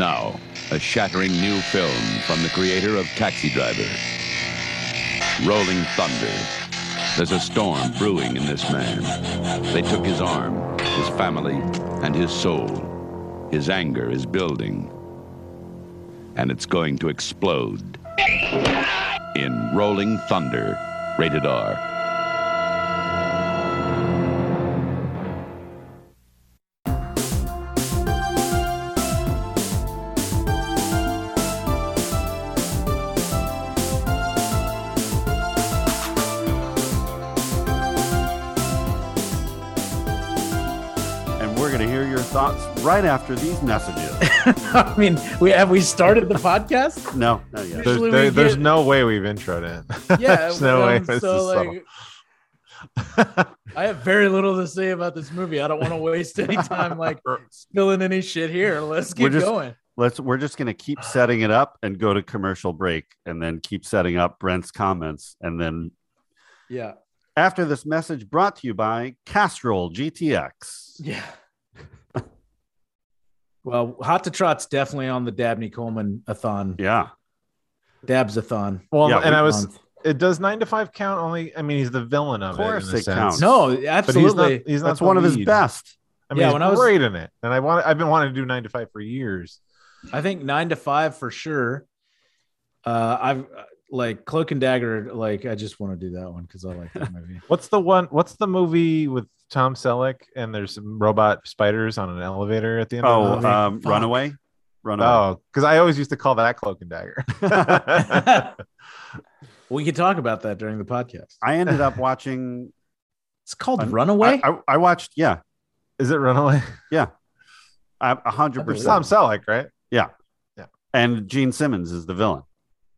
Now, a shattering new film from the creator of Taxi Driver. Rolling Thunder. There's a storm brewing in this man. They took his arm, his family, and his soul. His anger is building. And it's going to explode. In Rolling Thunder, rated R. right after these messages. I mean, we have we started the podcast? no, not yet. There's, Usually we there- there's no way we've introed it. Yeah, there's no way um, this so is like, I have very little to say about this movie. I don't want to waste any time like spilling any shit here. Let's We're get just- going. Let's we're just going to keep setting it up and go to commercial break and then keep setting up Brent's comments and then Yeah, after this message brought to you by Castrol GTX. yeah. Well, Hot to Trot's definitely on the Dabney Coleman a thon. Yeah. Dabs a thon. well, Yeah, and I was. It does nine to five count only. I mean, he's the villain of, Of course it. in it sense. counts. No, but he's absolutely. not. He's not That's the one of his best. I mean, Yeah, he's when I was- great in it, and I want. I've been wanting to do nine to five for years. I think nine to five for sure. Uh, I've like Cloak and Dagger. Like, I just want to do that one because I like that movie. What's the one? What's the movie with Tom Selleck and there's some robot spiders on an elevator at the end? Oh, of the movie? um, Runaway. Runaway. oh, because I always used to call that Cloak and Dagger. we could talk about that during the podcast. I ended up watching. It's called an- Runaway. I, I, I watched. Yeah, Is it Runaway? Yeah. a hundred percent. Tom. Selleck, right? Yeah. Yeah. And Gene Simmons is the villain.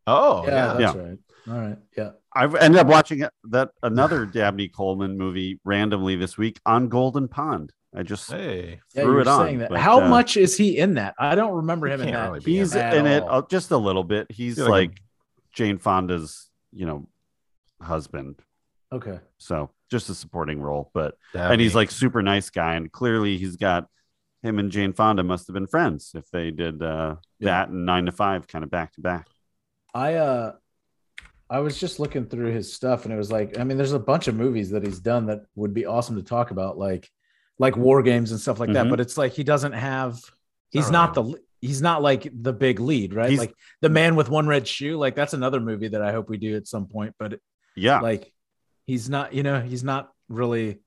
Oh, yeah, yeah. that's right. All right. Yeah. I've ended up watching that another Dabney Coleman movie randomly this week on Golden Pond. I just Hey, threw you were it on. that. but, How uh, much is he in that? I don't remember him in that. really He's at in it uh, just a little bit. He's like like, Jane Fonda's, you know, husband. Okay. So just a supporting role, but Dabney. and he's like super nice guy, and clearly he's got him and Jane Fonda must have been friends if they did uh, Yeah. that and nine to five kind of back to back. I uh I was just looking through his stuff and it was like, I mean, there's a bunch of movies that he's done that would be awesome to talk about, like like war games and stuff like that. Mhm. But it's like he doesn't have he's not not the he's not like the big lead, right? He's- like the man with one red shoe. Like that's another movie that I hope we do at some point. But Yeah, like he's not, you know, he's not really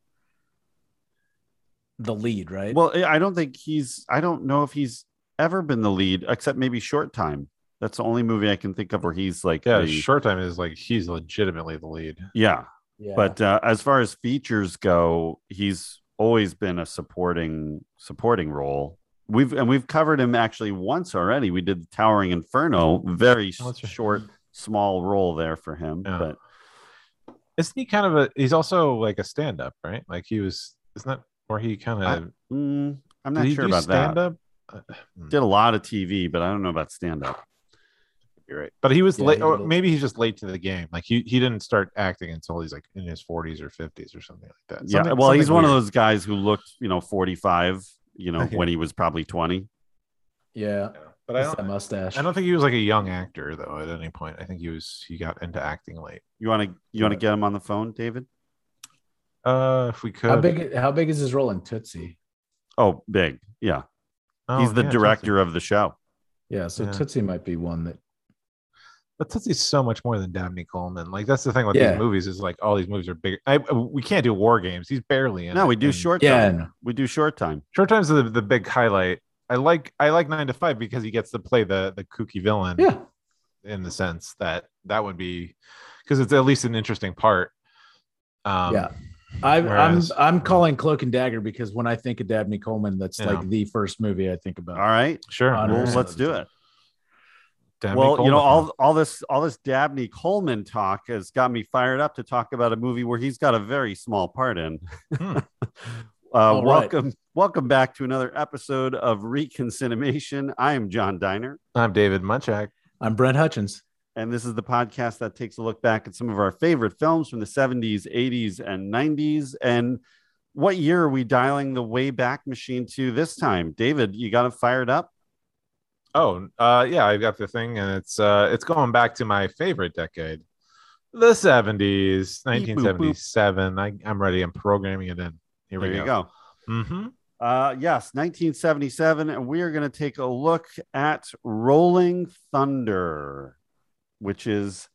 the lead, right? Well, I don't think he's. I don't know if he's ever been the lead, except maybe Short Time. That's the only movie I can think of where he's like, yeah. the- Short time is like he's legitimately the lead. yeah. yeah. But uh, as far as features go, he's always been a supporting supporting role. We've and we've covered him actually once already. We did Towering Inferno, very Oh, that's right. short, small role there for him. Yeah. But Isn't he kind of a? He's also like a stand-up, right? Like he was. Isn't that where he kind I- of? mm, I'm not sure about that. stand-up? Uh, hmm, Did a lot of TV, but I don't know about stand up. You're right, but he was Yeah, late, he or maybe he's just late to the game. Like he, he didn't start acting until he's like in his 40s or 50s or something like that. Yeah, well, he's something one of those guys who looked, you know, 45, you know, when he was probably 20. yeah, Yeah, But I it's that don't, mustache. I don't think he was like a young actor though. At any point, I think he was. He got into acting late. You want to you want to get him on the phone, David? Uh, if we could. How big? How big is his role in Tootsie? Oh, big. Yeah. Oh, he's the yeah, director of the show. Yeah, so Yeah. Tootsie might be one that. But Tootsie's so much more than Dabney Coleman. Like that's the thing with Yeah. these movies is like all these movies are big. I, we can't do war games. He's barely in. No, it, we do and short Yeah, time. I. We do short time. Short time's the the big highlight. I like I like nine to five because he gets to play the the kooky villain. Yeah, in the sense that that would be because it's at least an interesting part. Um, yeah. I, I'm I'm calling Cloak and Dagger because when I think of Dabney Coleman, that's Yeah. like the first movie I think about. All right. sure. Well, let's do it. Dabney well, you know, all all this all this Dabney Coleman talk has got me fired up to talk about a movie where he's got a very small part in. Hmm. uh, All right. welcome, welcome back to another episode of Reconcinimation. I am John Diner. I'm David Munchak. I'm Brent Hutchins. And this is the podcast that takes a look back at some of our favorite films from the 70s, 80s, and 90s. And what year are we dialing the way back machine to this time? David, you got it fired up? Oh, uh, yeah, I've got the thing, and it's uh, it's going back to my favorite decade, the seventies, Beep, boop, boop. nineteen seventy-seven. I, I'm ready. I'm programming it in. Here There we you go. go. Mm-hmm. Uh, yes, 1977, and we are going to take a look at Rolling Thunder, which is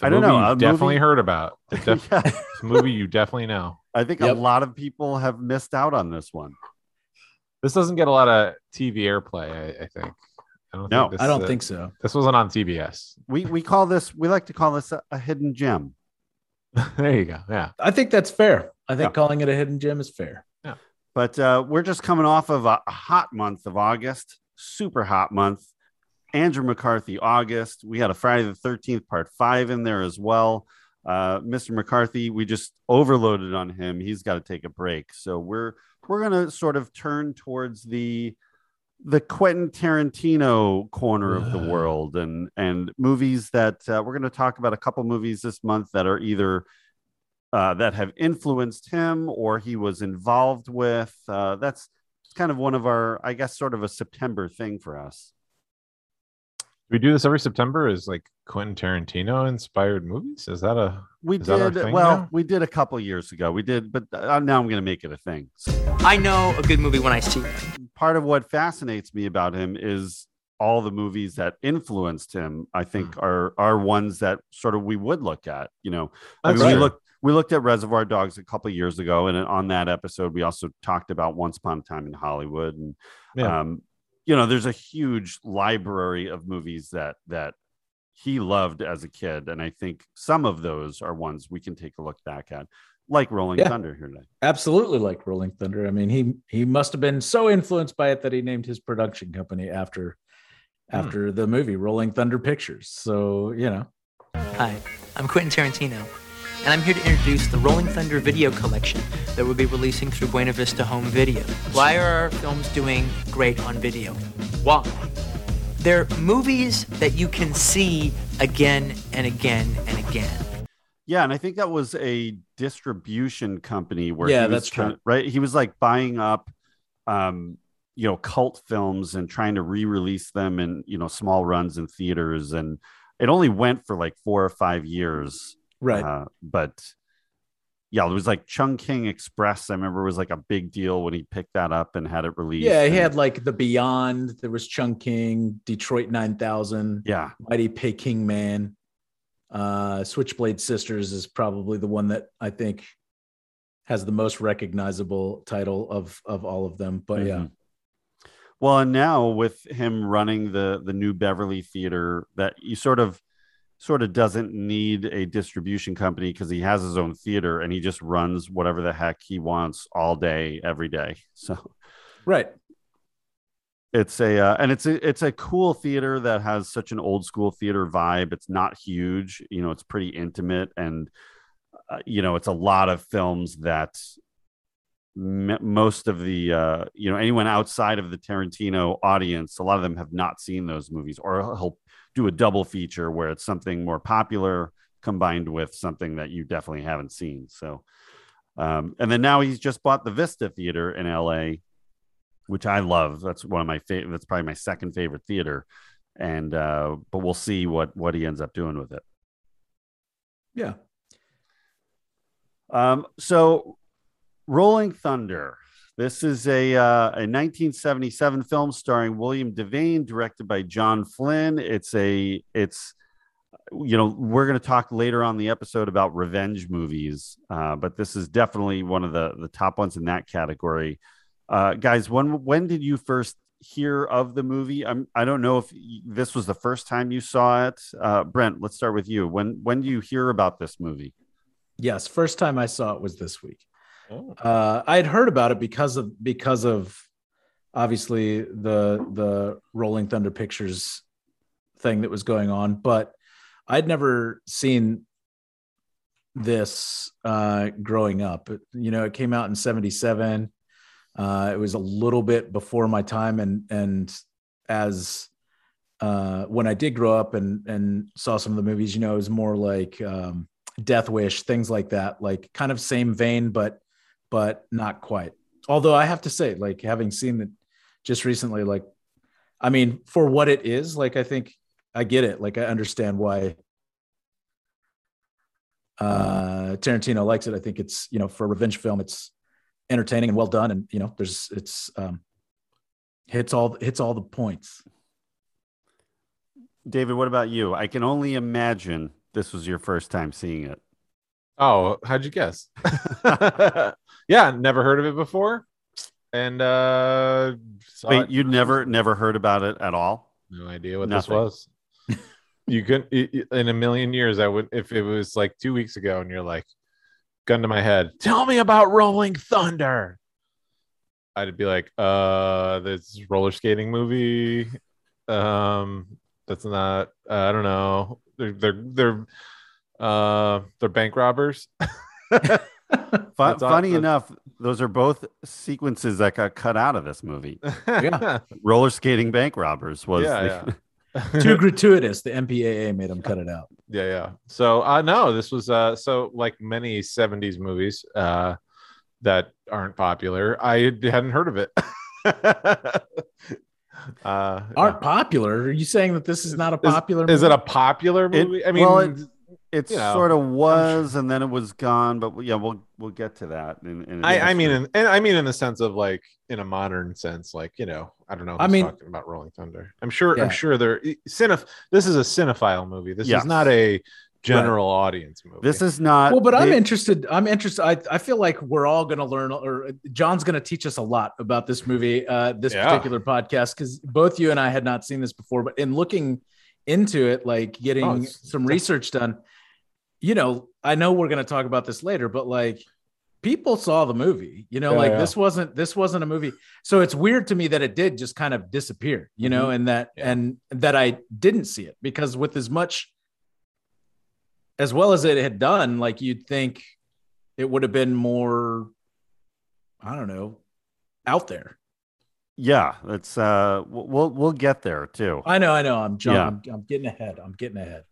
I don't know, You a definitely movie- heard about. The def- Yeah, it's a movie you definitely know. I think Yep. a lot of people have missed out on this one. This doesn't get a lot of TV airplay. I, I think. I don't. No, think this, I don't uh, think so. this wasn't on TBS. We we call this we like to call this a, a hidden gem. there you go. Yeah. I think that's fair. I think Yeah. calling it a hidden gem is fair. Yeah, but uh, we're just coming off of a, a hot month of August, super hot month. Andrew McCarthy, August. We had a Friday the 13th, part five in there as well. Uh, Mr. McCarthy, we just overloaded on him. He's got to take a break. So we're we're gonna sort of turn towards the the Quentin Tarantino corner of the world and and movies that uh, we're going to talk about a couple movies this month that are either uh, that have influenced him or he was involved with. Uh, that's kind of one of our, I guess, sort of a September thing for us. We do this every September. Is like Quentin Tarantino inspired movies? Is that a? We Is that our did thing well. now? We did a couple years ago. We did, but uh, now I'm going to make it a thing. I know a good movie when I see it. Part of what fascinates me about him is all the movies that influenced him. I think Hmm. are are ones that sort of we would look at. You know, I mean, we true. looked we looked at Reservoir Dogs a couple years ago, and on that episode, we also talked about Once Upon a Time in Hollywood, and Yeah. um, you know, there's a huge library of movies that that he loved as a kid, and I think some of those are ones we can take a look back at, like Rolling Yeah. Thunder here today. Absolutely like Rolling Thunder. I mean, he he must have been so influenced by it that he named his production company after Hmm. after the movie Rolling Thunder Pictures. So, you know. Hi, I'm Quentin Tarantino, and I'm here to introduce the Rolling Thunder video collection that we'll be releasing through Buena Vista Home Video. Why are our films doing great on video? Why? They're movies that you can see again and again and again. Yeah, and I think that was a distribution company where Yeah, he that's trying true. to- right. He was like buying up, um, you know, cult films and trying to re-release them in you know small runs in theaters, and it only went for like four or five years. Right. Uh, but yeah, it was like Chungking Express. I remember was like a big deal when he picked that up and had it released. yeah, he had like The Beyond, there was Chungking, Detroit 9000, yeah, Mighty Peking Man. Uh, Switchblade Sisters is probably the one that I think has the most recognizable title of of all of them. But yeah, Mhm. Well, and now with him running the the new Beverly Theater, that you sort of sort of doesn't need a distribution company because he has his own theater and he just runs whatever the heck he wants all day, every day. So right. it's a uh, and it's a it's a cool theater that has such an old school theater vibe. It's not huge, you know. It's pretty intimate and uh, you know it's a lot of films that m- most of the uh, you know anyone outside of the Tarantino audience, a lot of them have not seen those movies, or he'll do a double feature where it's something more popular combined with something that you definitely haven't seen. So, um, and then now he's just bought the Vista Theater in LA, which I love. That's one of my favorite. That's probably my second favorite theater. And uh, but we'll see what what he ends up doing with it. Yeah. Um, so, Rolling Thunder. This is a uh, a 1977 film starring William Devane, directed by John Flynn. It's a it's you know we're going to talk later on the episode about revenge movies, uh, but this is definitely one of the the top ones in that category. Uh, guys, when when did you first hear of the movie? I'm, I don't know if this was the first time you saw it. Uh, Brent, let's start with you. When when do you hear about this movie? Yes. First time I saw it was this week. Oh. Uh, I had heard about it because of because of obviously the the Rolling Thunder Pictures thing that was going on, but I'd never seen this uh, growing up. You know, it came out in '77. Uh, it was a little bit before my time, and and as uh, when I did grow up and and saw some of the movies, you know, it was more like um, Death Wish, things like that, like kind of same vein, but but not quite. Although I have to say, like having seen it just recently, like I mean, for what it is, like I think I get it. Like I understand why uh Tarantino likes it. I think it's, you know, for a revenge film, it's entertaining and well done. And you know, there's it's um hits all hits all the points. David, what about you? I can only imagine this was your first time seeing it. Oh, how'd you guess? yeah, never heard of it before. And uh Wait, you'd never never heard about it at all? no idea what Nothing. this was. you could i- i- in a million years I would if it was like 2 weeks ago and you're like gun to my head. Tell me about Rolling Thunder. I'd be like, uh this roller skating movie. Um that's not uh, I don't know. They're they're they're uh they're bank robbers. Fu- That's all- funny that's- enough, those are both sequences that got cut out of this movie. yeah. Roller skating bank robbers was Yeah, the- yeah. Too gratuitous. The MPAA made them cut it out. yeah yeah so uh no this was uh so like many 70s movies uh that aren't popular i hadn't heard of it uh Aren't popular. Are you saying that this is not a Is- popular is it a popular It- movie i mean well, it, it you know, sort of was, and then it was gone. But yeah, we'll we'll get to that. In, in I, I mean, in, and I mean in the sense of like in a modern sense, like you know, I don't know. I who's mean- talking about Rolling Thunder. I'm sure. Yeah. I'm sure they're cineph. This is a cinephile movie. This Yes. is not a general audience movie. this is not. well, but I'm they- interested. I'm interested. I, I feel like we're all going to learn, or John's going to teach us a lot about this movie, uh, this Yeah. particular podcast, because both you and I had not seen this before. But in looking into it, like getting Oh, some research done, you know, I know we're going to talk about this later, but like people saw the movie, you know, Yeah, like yeah. this wasn't this wasn't a movie. So it's weird to me that it did just kind of disappear, you know, and that Mm-hmm. Yeah. and that I didn't see it because with as much as well as it had done, like you'd think it would have been more, I don't know, out there. yeah, it's uh, we'll we'll- get there too. I know, I know. I'm John. Yeah. I'm, I'm getting ahead. I'm getting ahead.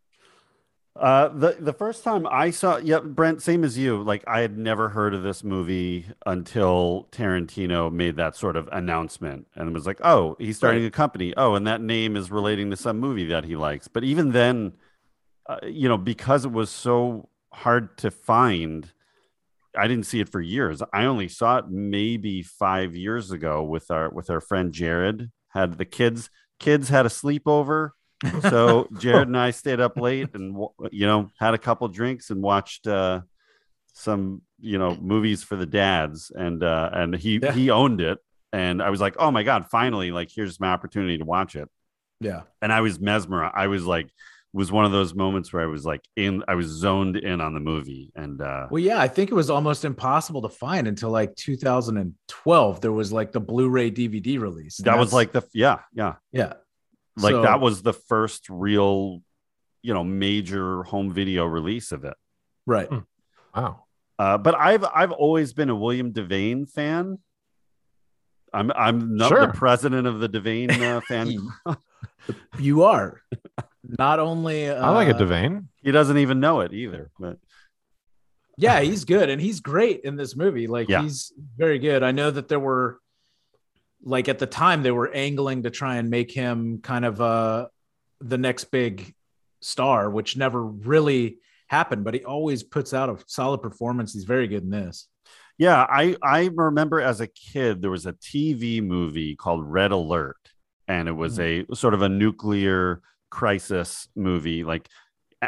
Uh, the the first time I saw, yeah, Brent, same as you. Like I had never heard of this movie until Tarantino made that sort of announcement, and it was like, oh, he's starting a company. Oh, and that name is relating to some movie that he likes. But even then, uh, you know, because it was so hard to find, I didn't see it for years. I only saw it maybe five years ago with our with our friend Jared. Had the kids kids had a sleepover so Jared and I stayed up late and you know had a couple drinks and watched uh, some you know movies for the dads and uh, and he Yeah. he owned it and I was like oh my god finally like here's my opportunity to watch it Yeah. and I was mesmerized I was like was one of those moments where I was like in I was zoned in on the movie and uh, Well, yeah, I think it was almost impossible to find until like 2012. There was like the Blu-ray DVD release. That was like the yeah yeah yeah, like So- that was the first real you know major home video release of it right. Hmm. wow. Uh, but I've I've always been a William Devane fan. I'm I'm not Sure. the president of the Devane uh, fan. You are not only. Uh, I like a Devane. he doesn't even know it either. But Yeah, he's good and he's great in this movie. Like Yeah. he's very good. I know that there were like at the time they were angling to try and make him kind of uh the next big star, which never really happened, but he always puts out a solid performance. He's very good in this. yeah, I I remember as a kid there was a TV movie called Red Alert, and it was a sort of a nuclear crisis movie, like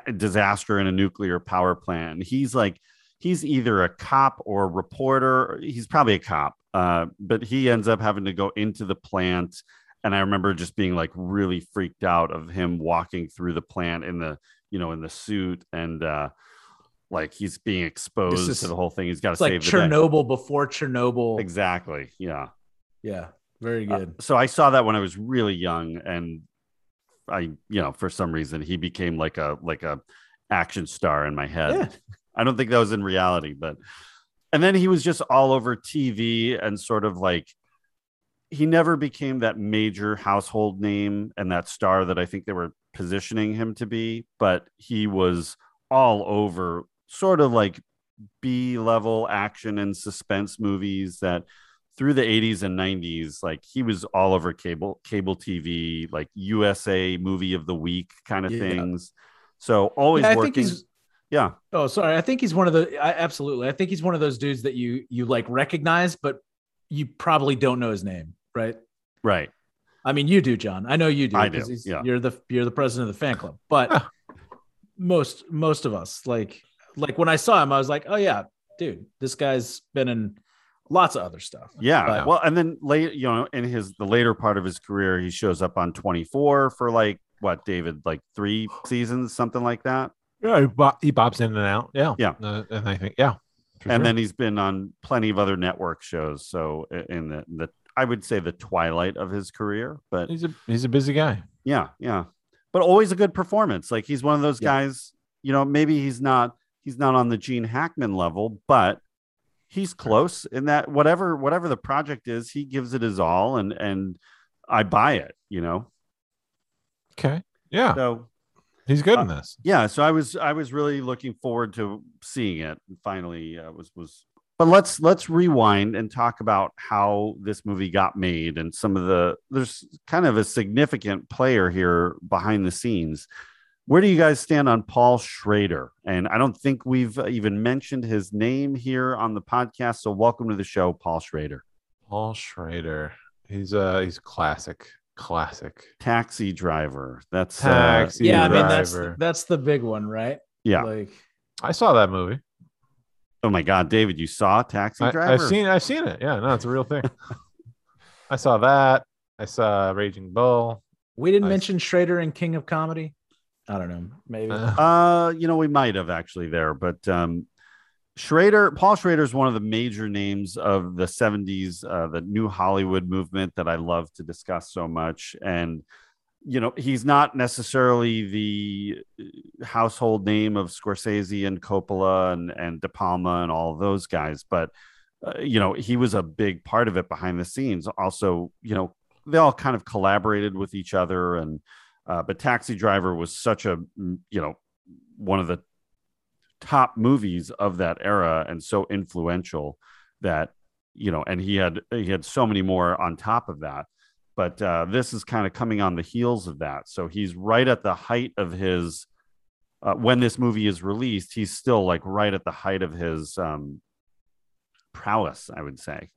a disaster in a nuclear power plant. And he's like he's either a cop or a reporter. He's probably a cop, uh, but he ends up having to go into the plant. And I remember just being like really freaked out of him walking through the plant in the, you know, in the suit and uh, like he's being exposed is- to the whole thing. He's got to like save the day. Chernobyl before Chernobyl. Exactly. Yeah. Yeah, very Uh, good. so I saw that when I was really young, and I, you know, for some reason he became like a like a action star in my head. Yeah. I don't think that was in reality, but and then he was just all over TV and sort of like he never became that major household name and that star that I think they were positioning him to be, but he was all over sort of like B level action and suspense movies that through the 80s and 90s like he was all over cable cable tv like usa movie of the week kind of Yeah. things so always Yeah, working yeah Oh, sorry. I think he's one of the. I, absolutely. I think he's one of those dudes that you you like recognize, but you probably don't know his name, right? right I mean, you do, John. I know you do. I do, yeah. You're the you're the president of the fan club, but most most of us like like when I saw him, I was like, oh yeah, dude, this guy's been in lots of other stuff. yeah But- well and then late you know in his the later part of his career he shows up on 24 for like what david like three seasons something like that Yeah, he, bo- he bobs in and out. Yeah, Yeah. Uh, and I think yeah, and sure. then he's been on plenty of other network shows so in the, the i would say the twilight of his career but he's a he's a busy guy. Yeah, yeah. But always a good performance. Like he's one of those Yeah. guys, you know, maybe he's not he's not on the Gene Hackman level, but he's close in that whatever whatever the project is, he gives it his all and and I buy it, you know. Okay, yeah, So he's good Uh, in this. yeah, so I was I was really looking forward to seeing it and finally uh, was was but let's let's rewind and talk about how this movie got made and some of the there's kind of a significant player here behind the scenes. Where do you guys stand on Paul Schrader? And I don't think we've even mentioned his name here on the podcast. So welcome to the show, Paul Schrader. Paul Schrader. He's uh he's classic, classic. Taxi driver. That's uh, Taxi yeah, I mean that's that's the big one, right? yeah. Like I saw that movie. Oh my God, David, you saw Taxi I, Driver? I've seen I've seen it. Yeah, no, it's a real thing. I saw that. I saw Raging Bull. we didn't Nice. mention Schrader and King of Comedy. I don't know. Maybe. Uh, Uh, you know, we might have actually there, but um, Schrader, Paul Schrader is one of the major names of the 70s, uh, the new Hollywood movement that I love to discuss so much. And, you know, he's not necessarily the uh, household name of Scorsese and Coppola and, and De Palma and all those guys, but, uh, you know, he was a big part of it behind the scenes. Also, you know, they all kind of collaborated with each other and, uh, but Taxi Driver was such a, mm, you know, one of the top movies of that era and so influential that, you know, and he had he had so many more on top of that. But uh, this is kind of coming on the heels of that. So he's right at the height of his. Uh, when this movie is released, he's still like right at the height of his um, prowess, I would say.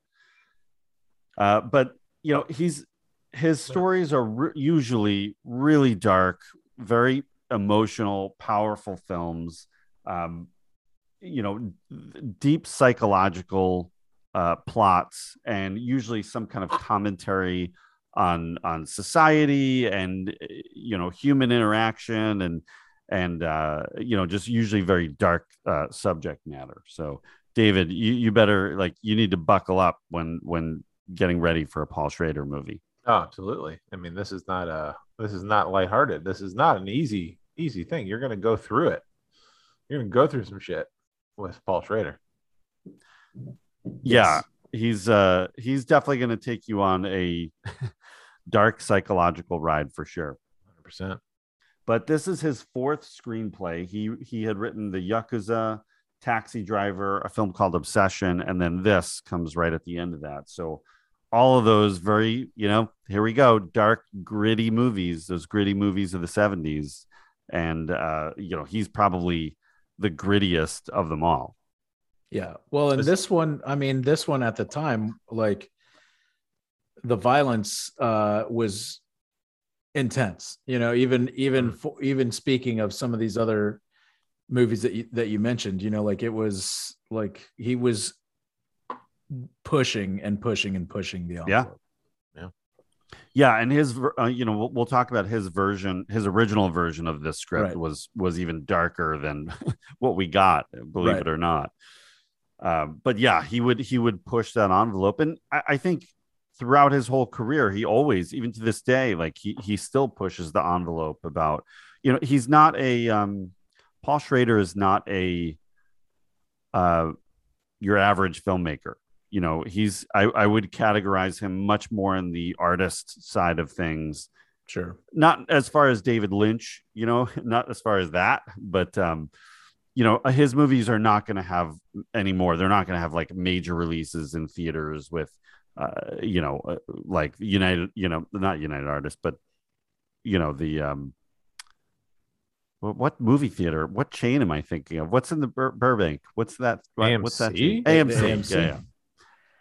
Uh, but you know, he's his stories are re- usually really dark, very emotional, powerful films. Um, you know, deep psychological uh, plots, and usually some kind of commentary on on society and uh, you know human interaction and and uh, you know just usually very dark uh, subject matter. So, David, you, you better like you need to buckle up when when getting ready for a Paul Schrader movie. oh, absolutely. I mean, this is not a this is not lighthearted. This is not an easy easy thing. You're gonna go through it. You're gonna go through some shit with Paul Schrader. Yeah, he's uh he's definitely going to take you on a dark psychological ride for sure. 100%. But this is his fourth screenplay. He he had written the Yakuza, Taxi Driver, a film called Obsession, and then this comes right at the end of that. So all of those very, you know, here we go, dark, gritty movies, those gritty movies of the 70s. And uh, you know, he's probably the grittiest of them all. Yeah. Well, and This- one, I mean, this one at the time, like the violence uh was intense. You know, even even Mm. for, even speaking of some of these other movies that you that you mentioned, you know, like it was like he was pushing and pushing and pushing the envelope. Yeah, and his, uh, you know, we'll, we'll talk about his version. His original version of this script Right. was was even darker than what we got, believe Right. it or not. Um, but yeah, he would he would push that envelope, and I, I think throughout his whole career, he always, even to this day, like he he still pushes the envelope about, you know, he's not a um, Paul Schrader is not a uh, your average filmmaker you know he's I, I would categorize him much more in the artist side of things Sure. not as far as david lynch you know not as far as that but um you know his movies are not going to have anymore they're not going to have like major releases in theaters with uh, you know, uh, like United, you know, not United Artists, but you know the um, what, what movie theater? What chain am I thinking of? What's in the Bur- Burbank? What's that? what- What's that? chain? AMC. AMC. Yeah, yeah.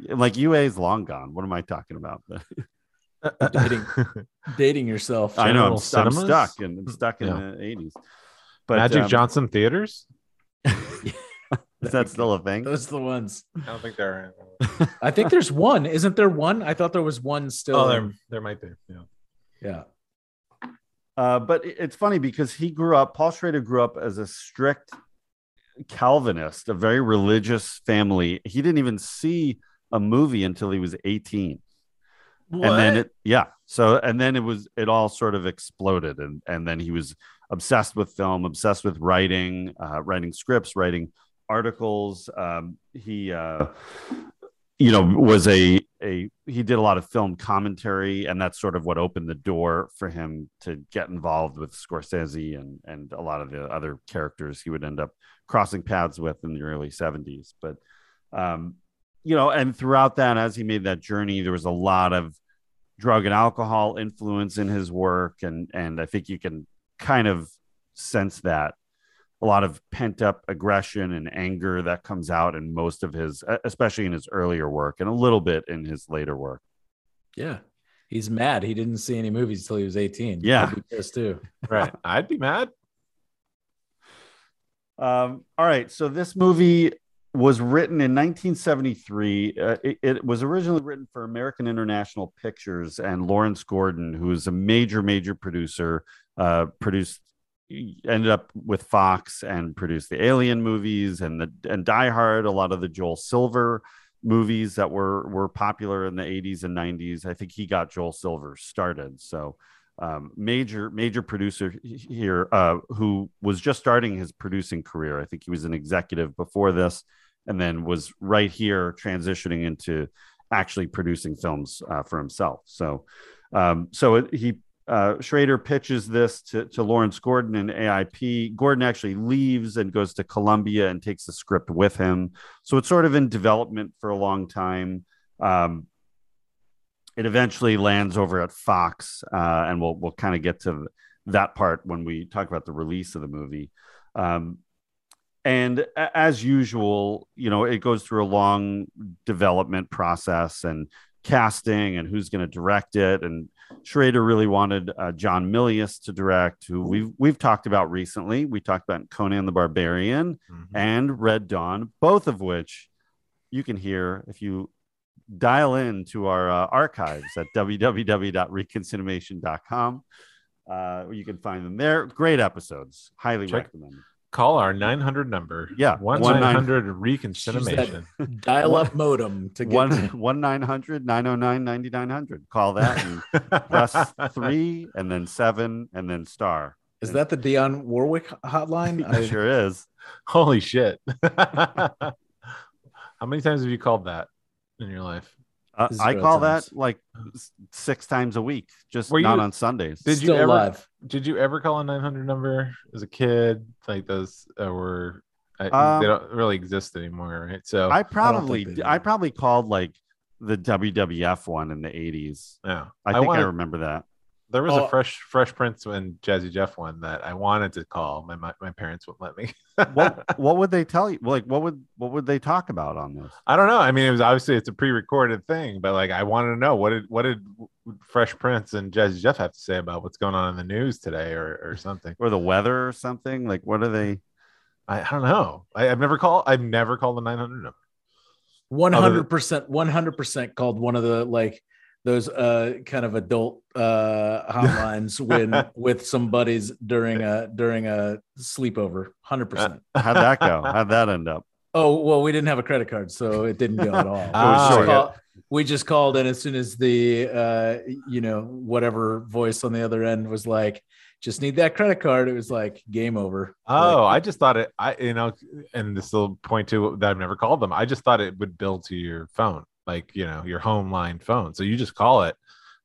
Like UA is long gone. What am I talking about? dating, dating yourself. I know I'm, I'm stuck and I'm stuck in Yeah. the 80s. But Magic um, Johnson Theaters. is that still a thing? Those are the ones. I don't think there are. I think there's one. Isn't there one? I thought there was one still. Oh, there, there might be. Yeah. yeah. Uh, but it's funny because he grew up, Paul Schrader grew up as a strict Calvinist, a very religious family. He didn't even see a movie until he was 18. And then it, yeah. So, and then it was, it all sort of exploded. And, and then he was obsessed with film, obsessed with writing, uh, writing scripts, writing articles. Um, he, uh, you know, was a, a, he did a lot of film commentary, and that's sort of what opened the door for him to get involved with Scorsese and, and a lot of the other characters he would end up crossing paths with in the early 70s. But, um, you know, and throughout that, as he made that journey, there was a lot of drug and alcohol influence in his work, and and I think you can kind of sense that a lot of pent up aggression and anger that comes out in most of his, especially in his earlier work, and a little bit in his later work. Yeah. He's mad. He didn't see any movies until he was 18. Yeah. I'd be pissed too. Right. I'd be mad. Um, all right, so this movie was written in 1973. Uh, it, it was originally written for American International Pictures, and Lawrence Gordon, who is a major, major producer, uh, produced ended up with Fox and produced the Alien movies and the and Die Hard, a lot of the Joel Silver movies that were were popular in the 80s and 90s. I think he got Joel Silver started. So um, major major producer here uh, who was just starting his producing career. I think he was an executive before this, and then was right here transitioning into actually producing films uh, for himself. So, um, so it, he uh, Schrader pitches this to, to Lawrence Gordon and AIP. Gordon actually leaves and goes to Columbia and takes the script with him. So it's sort of in development for a long time. Um, it eventually lands over at Fox, uh, and we'll we'll kind of get to that part when we talk about the release of the movie. Um, and as usual, you know, it goes through a long development process and casting and who's going to direct it. And Schrader really wanted uh, John Milius to direct, who we've we've talked about recently. We talked about Conan the Barbarian Mhm. and Red Dawn, both of which you can hear if you dial in to our uh, archives at www.reconcinimation.com. Uh, you can find them there. Great episodes. Highly Check- recommend. Call our 900 number. Yeah, One one nine- 900 reconcinimation. Dial up modem to get One one nine hundred nine oh nine ninety nine hundred. Call that and press three and then seven and then star. Is that the Dionne Warwick hotline? I, sure is. Holy shit. How many times have you called that in your life? Uh, I call times. that like six times a week, just Were not you- on Sundays. Did you ever- alive. Did you ever call a 900 number as a kid? Like those uh, were, I, Um, they don't really exist anymore, right? So, I probably they do. I probably called like the WWF one in the 80s. yeah. I think I, wanted- remember that. There was Oh. a fresh Fresh Prince and Jazzy Jeff one that I wanted to call. My my, my parents wouldn't let me. What what would they tell you? Like what would what would they talk about on this? I don't know. I mean, it was obviously it's a pre-recorded thing, but like I wanted to know what did what did Fresh Prince and Jazzy Jeff have to say about what's going on in the news today or or something. Or the weather or something? Like what are they? I, I don't know. I, I've never called. I've never called the 900 number. One hundred percent, one hundred percent called one of the like those uh kind of adult uh hotlines when with some buddies during a during a sleepover. Hundred percent. How'd that go? How'd that end up? Oh well, we didn't have a credit card, so it didn't go at all. Ah, we, just sure. call- we just called, and as soon as the uh you know whatever voice on the other end was like, just need that credit card, it was like game over. Oh, Like, I just thought it. I you know, and this will point to that I've never called them. I just thought it would bill to your phone, like you know, your home line phone. So you just call it.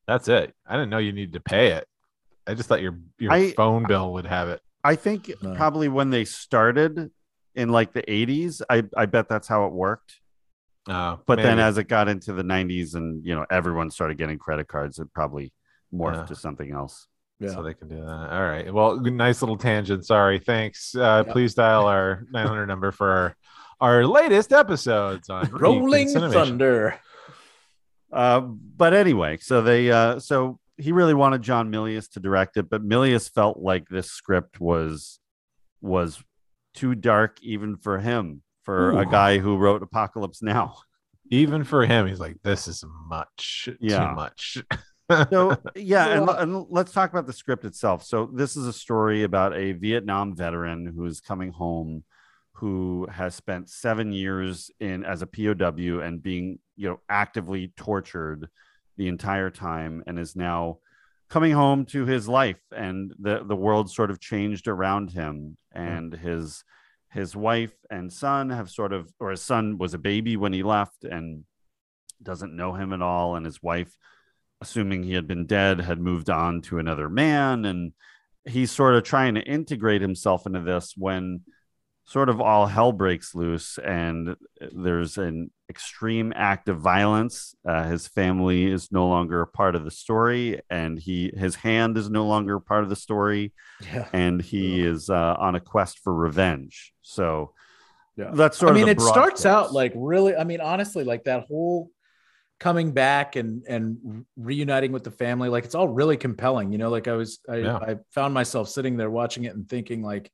That's it. I didn't know you needed to pay it. I just thought your your I- phone bill would have it. I think No. probably when they started in like the 80s, I, I bet that's how it worked. Uh, But then as it got into the 90s and you know everyone started getting credit cards, it probably morphed Yeah. to something else. Yeah. so they can do that. All right. Well, nice little tangent. Sorry. Thanks. Uh, Yep. Please dial our 900 number for our, our latest episodes on Rolling Thunder. Uh, but anyway, so they uh, so he really wanted John Milius to direct it, but Milius felt like this script was was too dark even for him, for a guy who wrote Apocalypse Now. Even for him, he's like, this is much. Yeah. Too much. So yeah, and, and let's talk about the script itself. So this is a story about a Vietnam veteran who is coming home, who has spent seven years in as a POW and being you know actively tortured the entire time, and is now coming home to his life, and the the world sort of changed around him, and his his wife and son have sort of, or his son was a baby when he left and doesn't know him at all, and his wife assuming he had been dead, had moved on to another man. And he's sort of trying to integrate himself into this when sort of all hell breaks loose and there's an extreme act of violence. Uh, his family is no longer a part of the story, and he his hand is no longer part of the story, Yeah. and he is uh, on a quest for revenge. So Yeah. that's sort I mean, of it starts out like really. I mean, honestly, like that whole coming back and and reuniting with the family, like it's all really compelling. You know, like I was, I, Yeah. I found myself sitting there watching it and thinking, like,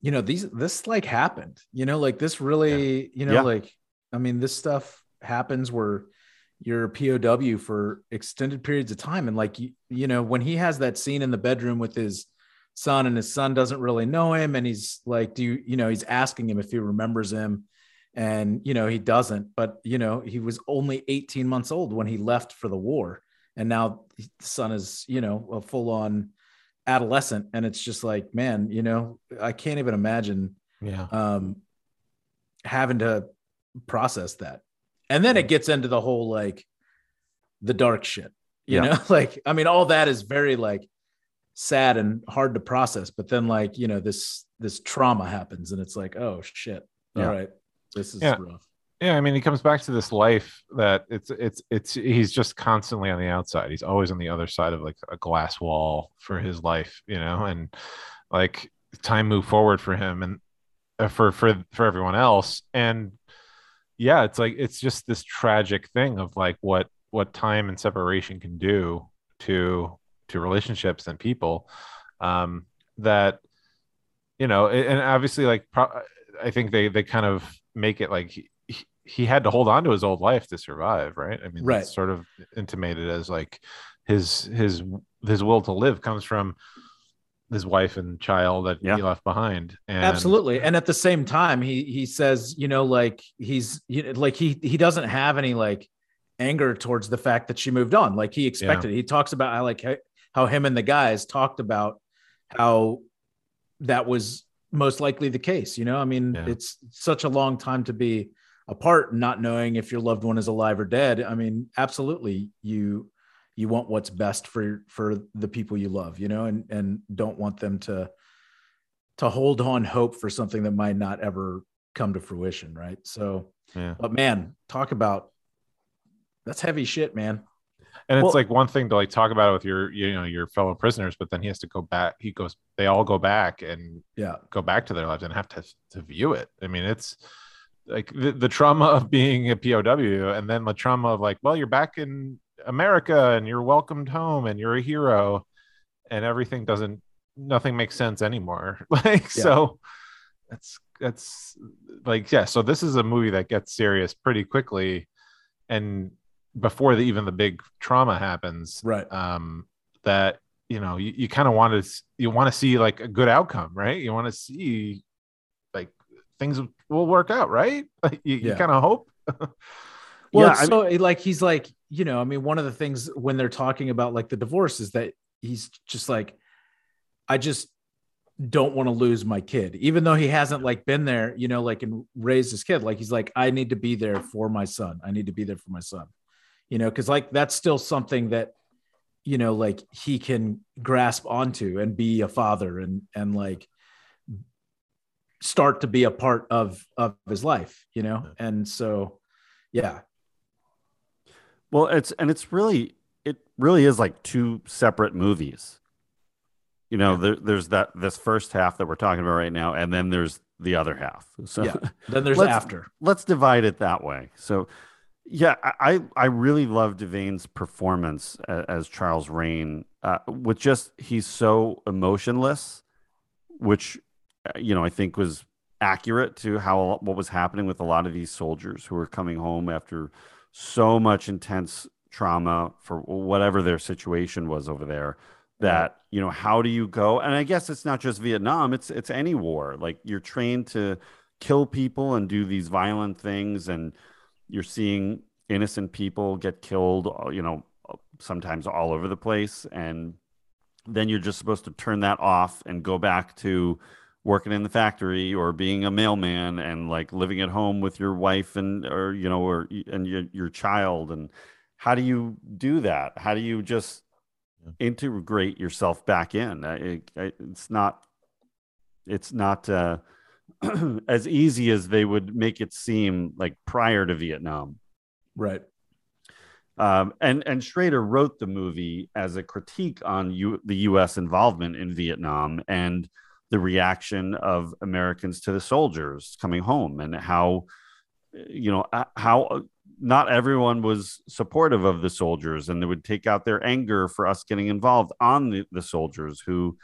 you know, these this like happened. You know, like this really, you know, Yeah. like I mean, this stuff happens where you're a POW for extended periods of time, and like you, you know, when he has that scene in the bedroom with his son and his son doesn't really know him and he's like do you you know he's asking him if he remembers him and you know he doesn't but you know he was only 18 months old when he left for the war and now the son is you know a full on adolescent and it's just like man you know i can't even imagine yeah. um having to process that and then it gets into the whole like the dark shit you Yeah. know like i mean all that is very like sad and hard to process but then like you know this this trauma happens and it's like oh shit all Yeah. right this is Yeah. rough Yeah, I mean, he comes back to this life that it's it's it's he's just constantly on the outside. He's always on the other side of like a glass wall for his life, you know, and like time moved forward for him and uh, for for for everyone else. And yeah, it's like it's just this tragic thing of like what what time and separation can do to to relationships and people. Um, that you know, and obviously, like pro- I think they they kind of make it like he, had to hold on to his old life to survive, right? I mean, Right. it's sort of intimated as like his his his will to live comes from his wife and child that Yeah. he left behind. And absolutely and at the same time he he says you know like he's you know, like he he doesn't have any like anger towards the fact that she moved on like he expected he talks about how like how- how him and the guys talked about how that was most likely the case you know i mean Yeah. it's such a long time to be apart not knowing if your loved one is alive or dead i mean absolutely you you want what's best for for the people you love you know and and don't want them to to hold on hope for something that might not ever come to fruition right so Yeah. but man talk about that's heavy shit man and it's Well- like one thing to like talk about it with your you know your fellow prisoners, but then he has to go back. He goes, they all go back and yeah go back to their lives and have to to view it. I mean, it's like the, the trauma of being a POW, and then the trauma of like, well, you're back in America and you're welcomed home and you're a hero, and everything doesn't, nothing makes sense anymore. Like Yeah. so, that's that's like yeah. So this is a movie that gets serious pretty quickly, and before the, even the big trauma happens, right um, that you know you, you kind of want to you want to see like a good outcome right you want to see like things will work out right like you, you kind of hope Well, Yeah, it's I so like he's like, you know, I mean, one of the things when they're talking about like the divorce is that he's just like, I just don't want to lose my kid, even though he hasn't like been there, you know, like and raised his kid. Like he's like, I need to be there for my son. I need to be there for my son, you know, because like that's still something that, you know, like he can grasp onto and be a father and and like start to be a part of of his life, you know, and so Yeah. Well, it's and it's really it really is like two separate movies. You know, there, there's that this first half that we're talking about right now, and then there's the other half. So Yeah. Then there's Let's- after. let's divide it that way. So, yeah, I I really love Devane's performance as, as Charles Rane. Uh, with just he's so emotionless, which you know I think was accurate to how what was happening with a lot of these soldiers who were coming home after so much intense trauma for whatever their situation was over there that you know how do you go? And i guess it's not just vietnam it's it's any war. Like you're trained to kill people and do these violent things and you're seeing innocent people get killed uh, you know sometimes all over the place and then you're just supposed to turn that off and go back to working in the factory or being a mailman and like living at home with your wife and or you know or and your, your child and how do you do that how do you just integrate yourself back in it, it's not it's not uh, as easy as they would make it seem like prior to vietnam Right. um, and and Schrader wrote the movie as a critique on U- the U.S. involvement in Vietnam and the reaction of Americans to the soldiers coming home, and how you know how uh, not everyone was supportive of the soldiers, and they would take out their anger for us getting involved on the, the soldiers who,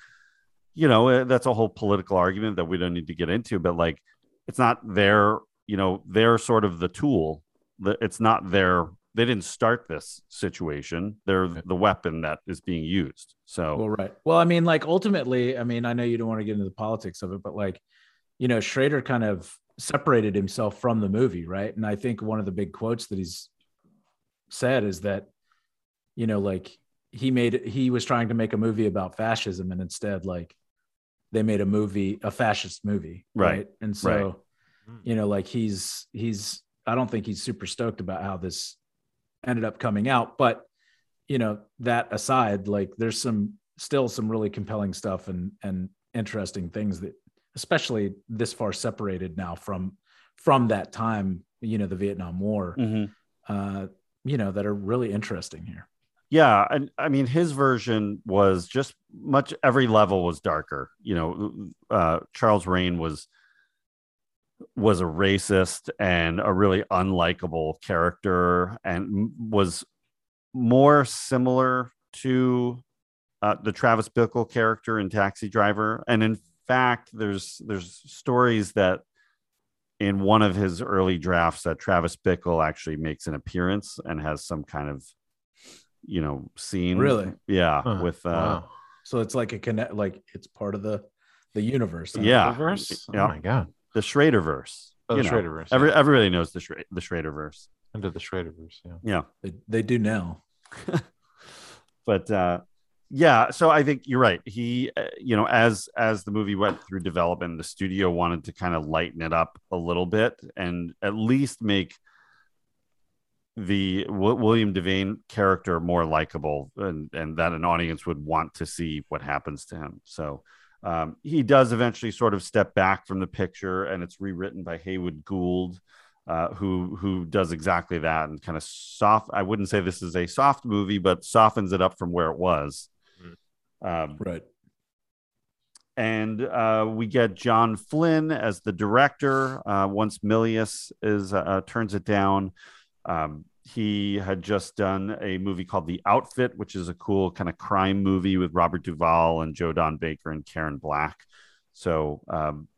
you know, uh, that's a whole political argument that we don't need to get into, but like it's not their you know they're sort of the tool it's not their they didn't start this situation they're the weapon that is being used so Well, right. Well, I mean, like ultimately, I mean, I know you don't want to get into the politics of it, but like, you know, Schrader kind of separated himself from the movie, right? And I think one of the big quotes that he's said is that, you know, like he made he was trying to make a movie about fascism, and instead, like, they made a movie, a fascist movie, Right. And so, Right. you know, like he's he's I don't think he's super stoked about how this ended up coming out, but you know that aside like there's some still some really compelling stuff and and interesting things that especially this far separated now from from that time you know the vietnam war Mhm. uh you know that are really interesting here yeah and i mean his version was just much every level was darker you know uh charles rane was was a racist and a really unlikable character and was more similar to uh, the Travis Bickle character in Taxi Driver. And in fact, there's there's stories that in one of his early drafts that Travis Bickle actually makes an appearance and has some kind of you know scene. Really? Yeah, Huh, with uh, wow. so it's like a connect like it's part of the the universe huh? Yeah. Reverse? Yeah. Oh my god. The Schraderverse. Oh, the know. Schraderverse. Every, yeah. everybody knows the Schra- the Schraderverse. Into the Schraderverse. Yeah. Yeah. they, they do now but uh yeah so i think you're right he uh, you know as as the movie went through development the studio wanted to kind of lighten it up a little bit and at least make the w- william devane character more likable and and that an audience would want to see what happens to him so um, he does eventually sort of step back from the picture and it's rewritten by heywood gould uh, who who does exactly that and kind of soft. I wouldn't say this is a soft movie, but softens it up from where it was. Um, right and uh, we get John Flynn as the director. Uh, once Milius is uh, turns it down, um, he had just done a movie called The Outfit, which is a cool kind of crime movie with Robert Duvall and Joe Don Baker and Karen Black. So, um,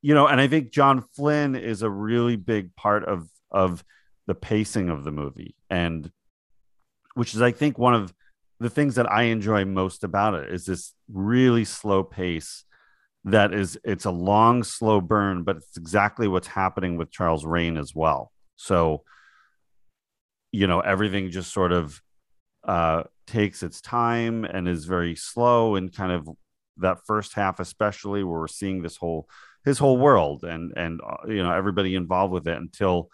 you know, and I think John Flynn is a really big part of of the pacing of the movie, and which is, I think, one of the things that I enjoy most about it is this really slow pace that is it's a long slow burn but it's exactly what's happening with Charles Rane as well so you know everything just sort of uh takes its time and is very slow and kind of that first half especially where we're seeing this whole his whole world and and uh, you know everybody involved with it until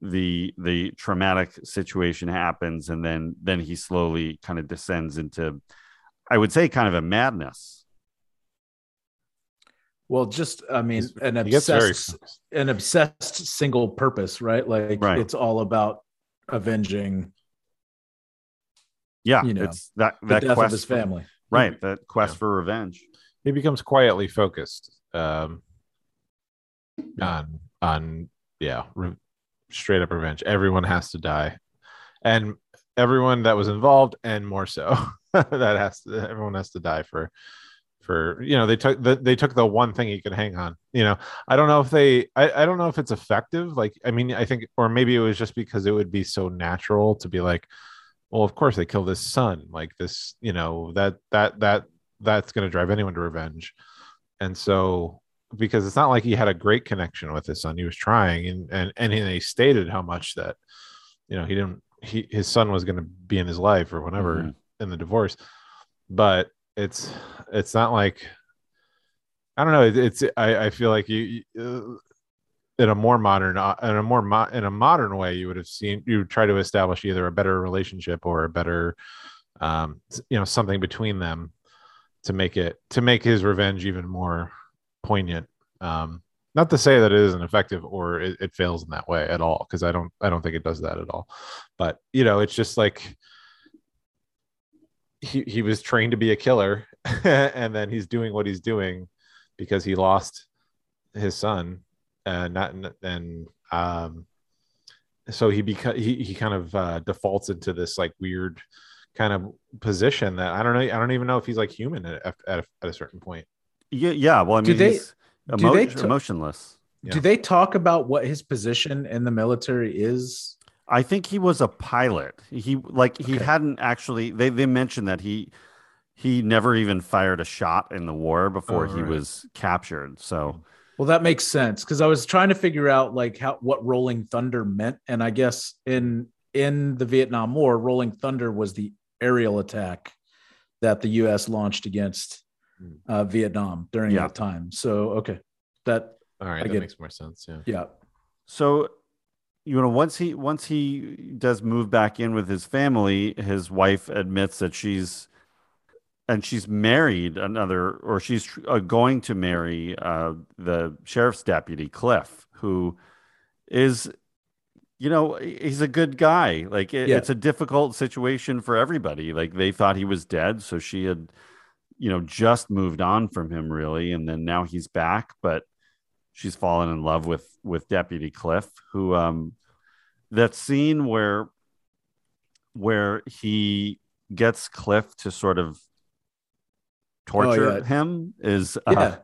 the the traumatic situation happens and then then he slowly kind of descends into i would say kind of a madness Well, just I mean, an very obsessed, an obsessed single purpose, right? Like Right. it's all about avenging Yeah, You know, it's that the that death quest of his for- family. right? That quest Yeah. for revenge. he becomes quietly focused um on on yeah re- straight up revenge everyone has to die and everyone that was involved and more so that has to everyone has to die for for you know they took the, they took the one thing he could hang on you know. I don't know if they I, I don't know if it's effective like i mean i think or maybe it was just because it would be so natural to be like well of course they killed his son like this you know that that that that's going to drive anyone to revenge. And so because it's not like he had a great connection with his son he was trying and and and he stated how much that you know he didn't he his son was going to be in his life or whatever Mhm. in the divorce. But it's it's not like i don't know it's i i feel like you, you uh, in a more modern uh, in a more mo- in a modern way you would have seen you try to establish either a better relationship or a better um you know something between them to make it to make his revenge even more poignant. Um not to say that it isn't effective or it, it fails in that way at all because i don't i don't think it does that at all. But you know it's just like he, he was trained to be a killer and then he's doing what he's doing because he lost his son and not and um so he beca- he, he kind of uh, defaults into this like weird kind of position that i don't know i don't even know if he's like human at, at, a, at a certain point Yeah, yeah. Well, I Do mean, they- he's do they t- emotionless. Yeah. Do they talk about what his position in the military is? I think he was a pilot. He like he Okay. hadn't actually. They they mentioned that he he never even fired a shot in the war before Oh, he right. was captured. So Well, that makes sense because I was trying to figure out like how what Rolling Thunder meant, and I guess in in the Vietnam War, Rolling Thunder was the aerial attack that the U.S. launched against Hmm. uh, Vietnam during Yeah. that time. So okay, that all right I that get makes more sense yeah yeah, so you know once he once he does move back in with his family, his wife admits that she's and she's married another or she's tr- uh, going to marry uh, the sheriff's deputy Cliff, who is you know he's a good guy. Like it, Yeah. it's a difficult situation for everybody. Like they thought he was dead so she had you know just moved on from him really and then now he's back. But she's fallen in love with with deputy cliff who um that scene where where he gets cliff to sort of torture Oh, yeah. him is uh, yeah.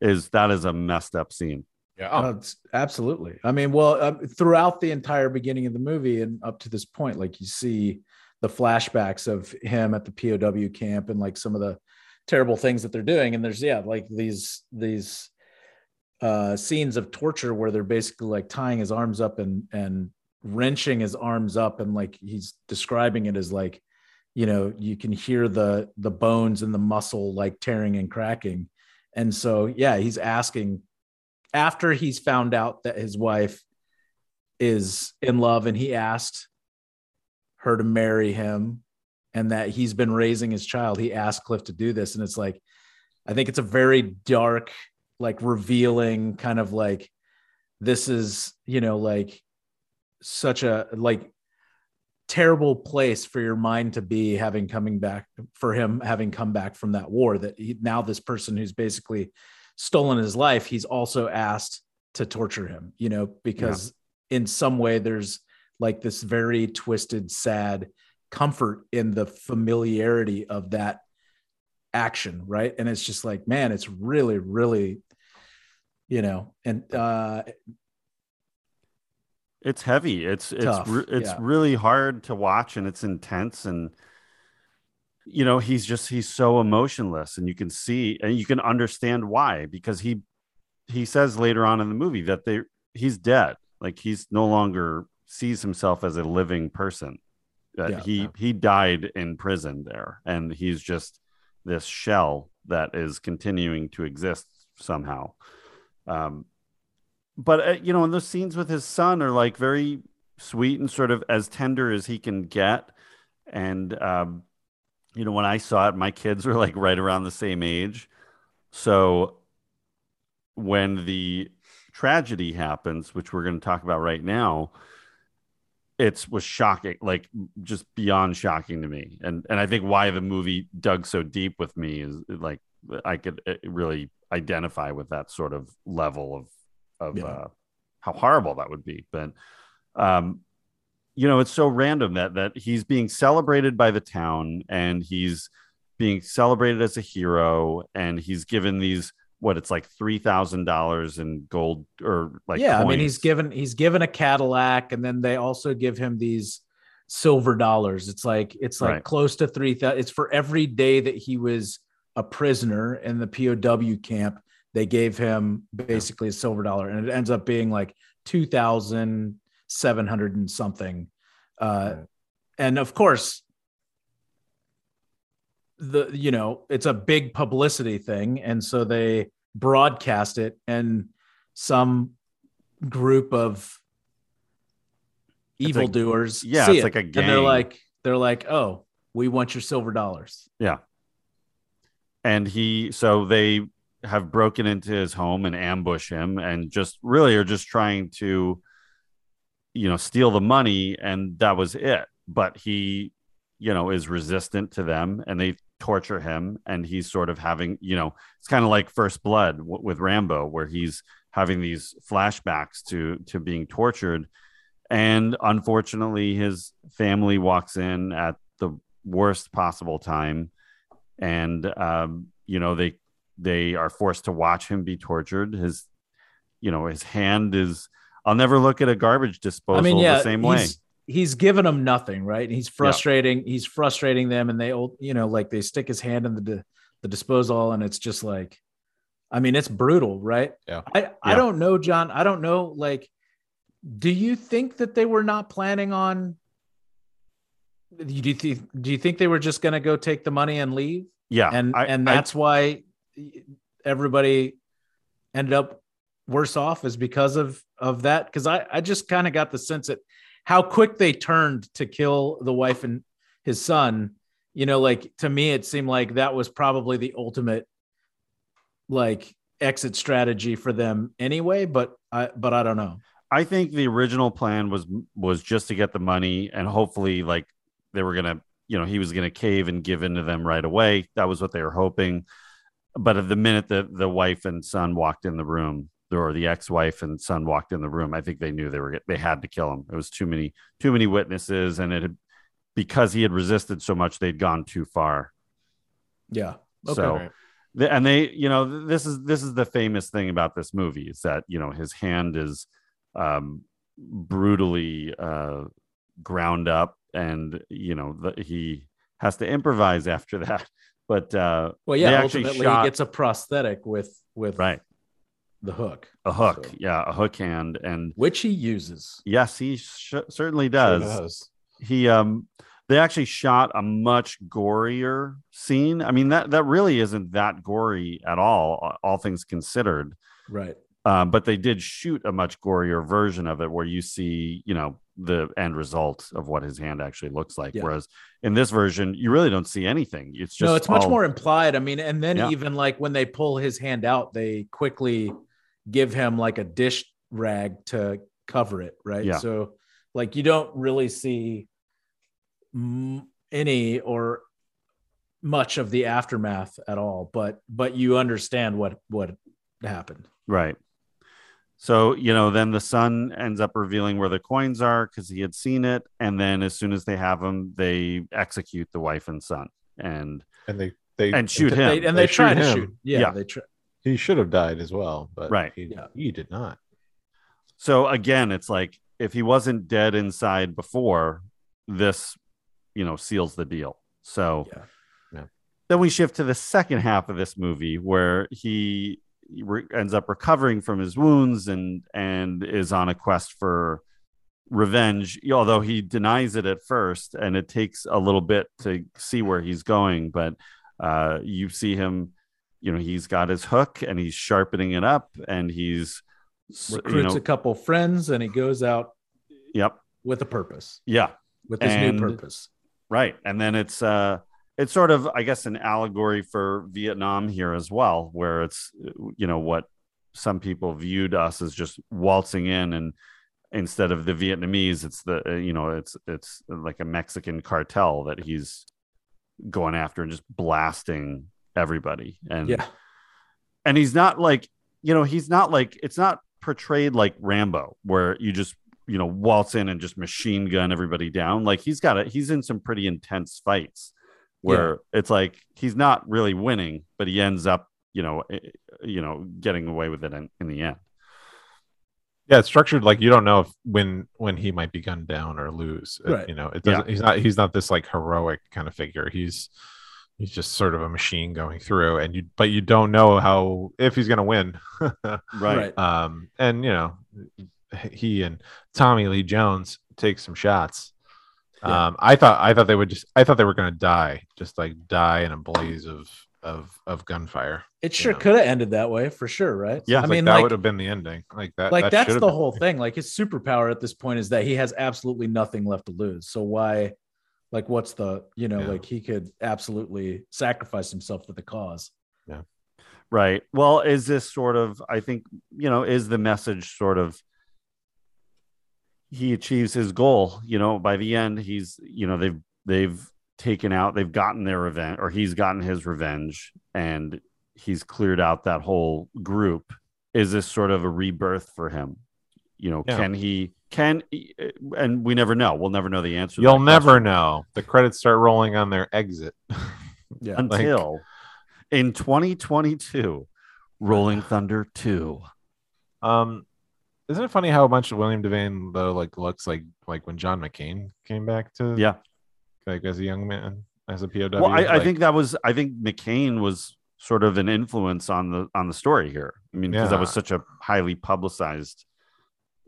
is that is a messed up scene yeah Uh, it's- absolutely. I mean, well, um, throughout the entire beginning of the movie and up to this point, like you see the flashbacks of him at the POW camp and like some of the terrible things that they're doing. And there's yeah, like these these uh, scenes of torture where they're basically like tying his arms up and and wrenching his arms up and like he's describing it as like you know you can hear the the bones and the muscle like tearing and cracking. And so yeah he's asking after he's found out that his wife is in love and he asked her to marry him and that he's been raising his child he asked cliff to do this. And it's like i think it's a very dark like revealing kind of like this is you know like such a like terrible place for your mind to be having coming back for him having come back from that war that he, now this person who's basically stolen his life he's also asked to torture him you know because in some way there's like this very twisted sad comfort in the familiarity of that action right? And it's just like man it's really really you know and uh It's heavy. It's it's re- it's yeah. really hard to watch, and it's intense. And you know, he's just he's so emotionless, and you can see and you can understand why because he he says later on in the movie that they he's dead, like he's no longer sees himself as a living person. That Yeah. he he died in prison there, and he's just this shell that is continuing to exist somehow. Um, but uh, you know, and those scenes with his son are like very sweet and sort of as tender as he can get. And um, you know, when I saw it, my kids were like right around the same age, so when the tragedy happens, which we're going to talk about right now, it was shocking, like just beyond shocking to me. And and I think why the movie dug so deep with me is like I could uh, really identify with that sort of level of of Yeah. uh, how horrible that would be. But um, you know, it's so random that that he's being celebrated by the town and he's being celebrated as a hero and he's given these what it's like three thousand dollars in gold or like yeah, I mean he's given he's given a Cadillac, and then they also give him these silver dollars. It's like it's like Right. close to three thousand. It's for every day that he was a prisoner in the POW camp. They gave him basically a silver dollar, and it ends up being like two thousand seven hundred and something. Uh, and of course, the you know it's a big publicity thing, and so they broadcast it, and some group of It's like- evildoers yeah, it's it, like a and they're like they're like oh we want your silver dollars and he so they have broken into his home and ambush him and just really are just trying to you know steal the money. And that was it. But he you know is resistant to them and they torture him. And he's sort of having you know it's kind of like first blood w- with rambo where he's having these flashbacks to to being tortured. And unfortunately his family walks in at the worst possible time and um, you know they they are forced to watch him be tortured his you know his hand is i'll never look at a garbage disposal I mean, yeah, the same way he's, he's given them nothing, right? He's frustrating. He's frustrating them, and they, all you know, like they stick his hand in the di- the disposal, and it's just like, I mean, it's brutal, right? Yeah. I I don't know, John. I don't know. Like, do you think that they were not planning on? Do you think? Do you think they were just going to go take the money and leave? yeah and I- and I- that's why everybody ended up worse off is because of of that because i i just kind of got the sense that how quick they turned to kill the wife and his son you know like to me it seemed like that was probably the ultimate like exit strategy for them anyway but i but i don't know I think the original plan was was just to get the money and hopefully like they were gonna you know he was gonna cave and give in to them right away. That was what they were hoping. But at the minute that the wife and son walked in the room, or the ex-wife and son walked in the room, I think they knew they were they had to kill him. It was too many too many witnesses, and it had because he had resisted so much, they'd gone too far. yeah okay So Right. the, and they you know this is this is the famous thing about this movie is that you know his hand is um brutally uh ground up and you know the, he has to improvise after that. But uh well yeah ultimately shot- he gets a prosthetic with with right. the hook a hook So- yeah a hook hand and which he uses. Yes he sh- certainly Sure does. does. he um they actually shot a much gorier scene. I mean that that really isn't that gory at all all things considered. Right. Um, but they did shoot a much gorier version of it where you see you know the end result of what his hand actually looks like Yeah. whereas in this version you really don't see anything it's just no, it's much more implied. I mean, and then Yeah. even like when they pull his hand out, they quickly give him like a dish rag to cover it, right? Yeah. So like you don't really see m- any or much of the aftermath at all, but but you understand what what happened. right so you know then the son ends up revealing where the coins are because he had seen it and then as soon as they have them they execute the wife and son and And they they And shoot him. They, and they, They try to him. shoot. Yeah, Yeah. they try. he should have died as well, but Right. he, Yeah. he did not. So again, it's like if he wasn't dead inside before, this, you know, seals the deal. So Yeah. Yeah. then we shift to the second half of this movie where he re- ends up recovering from his wounds and and is on a quest for revenge although he denies it at first and it takes a little bit to see where he's going but uh you see him you know he's got his hook and he's sharpening it up and he's s- you Recruits know a couple friends and he goes out yep with a purpose, yeah with his And- new purpose. Right. And then it's uh it's sort of I guess an allegory for Vietnam here as well, where it's you know what some people viewed us as just waltzing in and instead of the Vietnamese, it's the uh, you know it's it's like a Mexican cartel that he's going after and just blasting everybody. And Yeah. and he's not like you know he's not like it's not portrayed like Rambo where you just you know waltz in and just machine gun everybody down. Like he's got it. He's in some pretty intense fights where it's like he's not really winning, but he ends up you know eh, you know getting away with it in, in the end. Yeah, it's structured like you don't know if when when he might be gunned down or lose. Right. You know, it doesn't. He's not. He's not this like heroic kind of figure. He's he's just sort of a machine going through, and you but you don't know how if he's gonna win. Right. um, and you know, he and Tommy Lee Jones take some shots. Yeah. Um, I thought I thought they would just I thought they were gonna die, just like die in a blaze of of of gunfire. It sure could have ended that way for sure, right? Yeah. I Like, mean, that like, would have been the ending. Like that. like that that's the been whole thing. Like his superpower at this point is that he has absolutely nothing left to lose. So why, like, what's the you know, Yeah. like he could absolutely sacrifice himself for the cause. Yeah. Right. Well, is this sort of, I think, you know, is the message sort of he achieves his goal, you know, by the end, he's, you know, they've, they've taken out, they've gotten their revenge or he's gotten his revenge and he's cleared out that whole group. Is this sort of a rebirth for him? You know, Yeah. can he, can, and we never know. We'll never know the answer. You'll never question. know. The credits start rolling on their exit. Yeah. like- until in 2022, Rolling Thunder 2. Um, isn't it funny how much William Devane though like looks like like when John McCain came back to Yeah. like as a young man as a POW. Well, I, I think that was I think McCain was sort of an influence on the on the story here. I mean, because that was such a highly publicized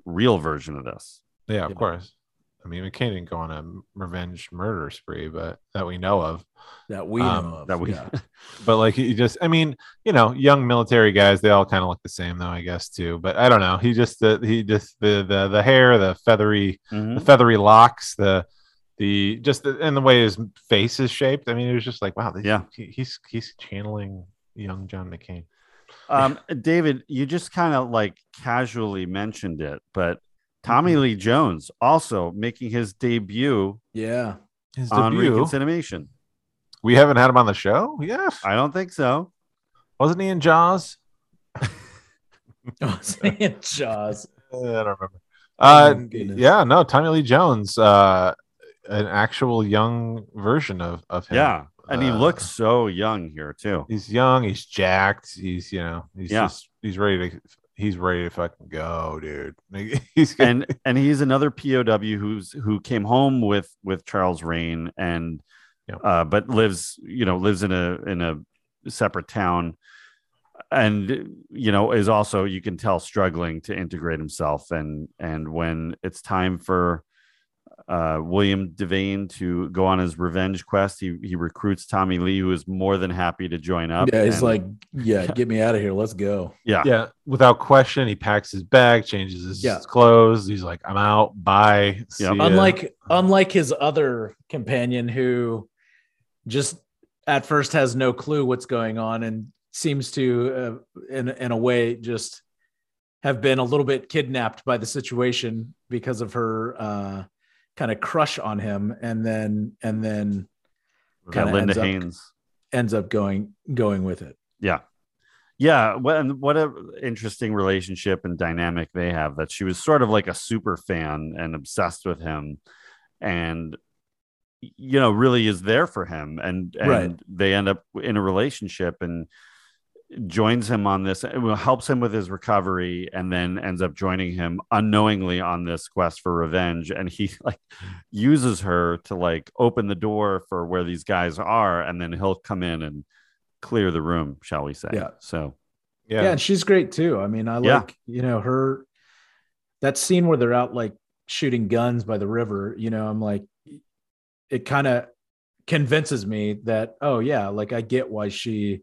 real version of this. yeah, of Yeah. course. I mean, McCain didn't go on a revenge murder spree, but that we know of. That we Um, know of. That we yeah. But like he just, I mean, you know, young military guys, they all kind of look the same though, I guess too. But I don't know. He just, the he just the the the hair, the feathery, Mhm. the feathery locks, the the just the, and the way his face is shaped. I mean, it was just like, wow, Yeah. he, he's he's channeling young John McCain. Um, David, you just kind of like casually mentioned it, but Tommy Mm-hmm. Lee Jones also making his debut Yeah. His on debut. reconsideration. We haven't had him on the show. Yes, I don't think so. wasn't he in Jaws? I was saying Jaws. I don't remember. Oh Uh, my yeah, no, Tommy Lee Jones, uh, an actual young version of of him. Yeah, and he Uh, looks so young here too. He's young. He's jacked. He's you know. He's Yeah. just he's ready to. He's ready to fucking go, dude. He's and and he's another POW who's who came home with with Charles Rane and Yeah. uh but lives you know lives in a in a separate town and you know is also you can tell struggling to integrate himself and and when it's time for uh William Devane to go on his revenge quest he he recruits Tommy Lee who is more than happy to join up yeah, he's and- like, yeah, get me out of here. Let's go. yeah yeah, without question, he packs his bag, changes his Yeah. clothes. He's like, I'm out. Bye. See Yeah. Unlike unlike his other companion who just at first has no clue what's going on and seems to uh, in in a way just have been a little bit kidnapped by the situation because of her uh kind of crush on him and then and then kinda Linda ends up- Haynes ends up going going with it. Yeah. Yeah. What, and what a interesting relationship and dynamic they have that she was sort of like a super fan and obsessed with him and, you know, really is there for him. And, and Right. they end up in a relationship and joins him on this, uh, helps him with his recovery and then ends up joining him unknowingly on this quest for revenge. And he like uses her to like open the door for where these guys are. And then he'll come in and, clear the room, shall we say? Yeah. So Yeah. yeah, and she's great too. I mean, I Yeah. like, you know, her that scene where they're out like shooting guns by the river, you know, I'm like it kind of convinces me that oh yeah, like I get why she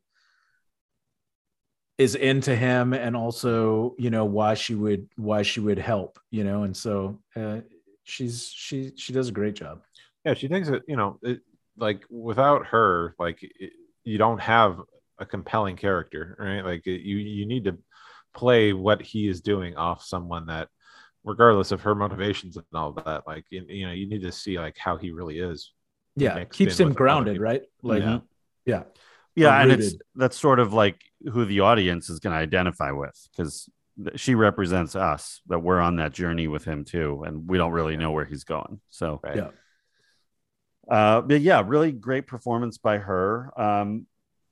is into him and also, you know, why she would why she would help, you know, and so uh she's she she does a great job. yeah. She thinks that you know, it, like without her, like it, you don't have a compelling character, right? Like it, you you need to play what he is doing off someone that regardless of her motivations and all that like you, you know you need to see like how he really is Yeah, keeps him grounded, right? Like, Yeah. yeah, yeah and it's that's sort of like who the audience is going to identify with because she represents us that we're on that journey with him too and we don't really Yeah. know where he's going so right Yeah. uh but yeah really great performance by her um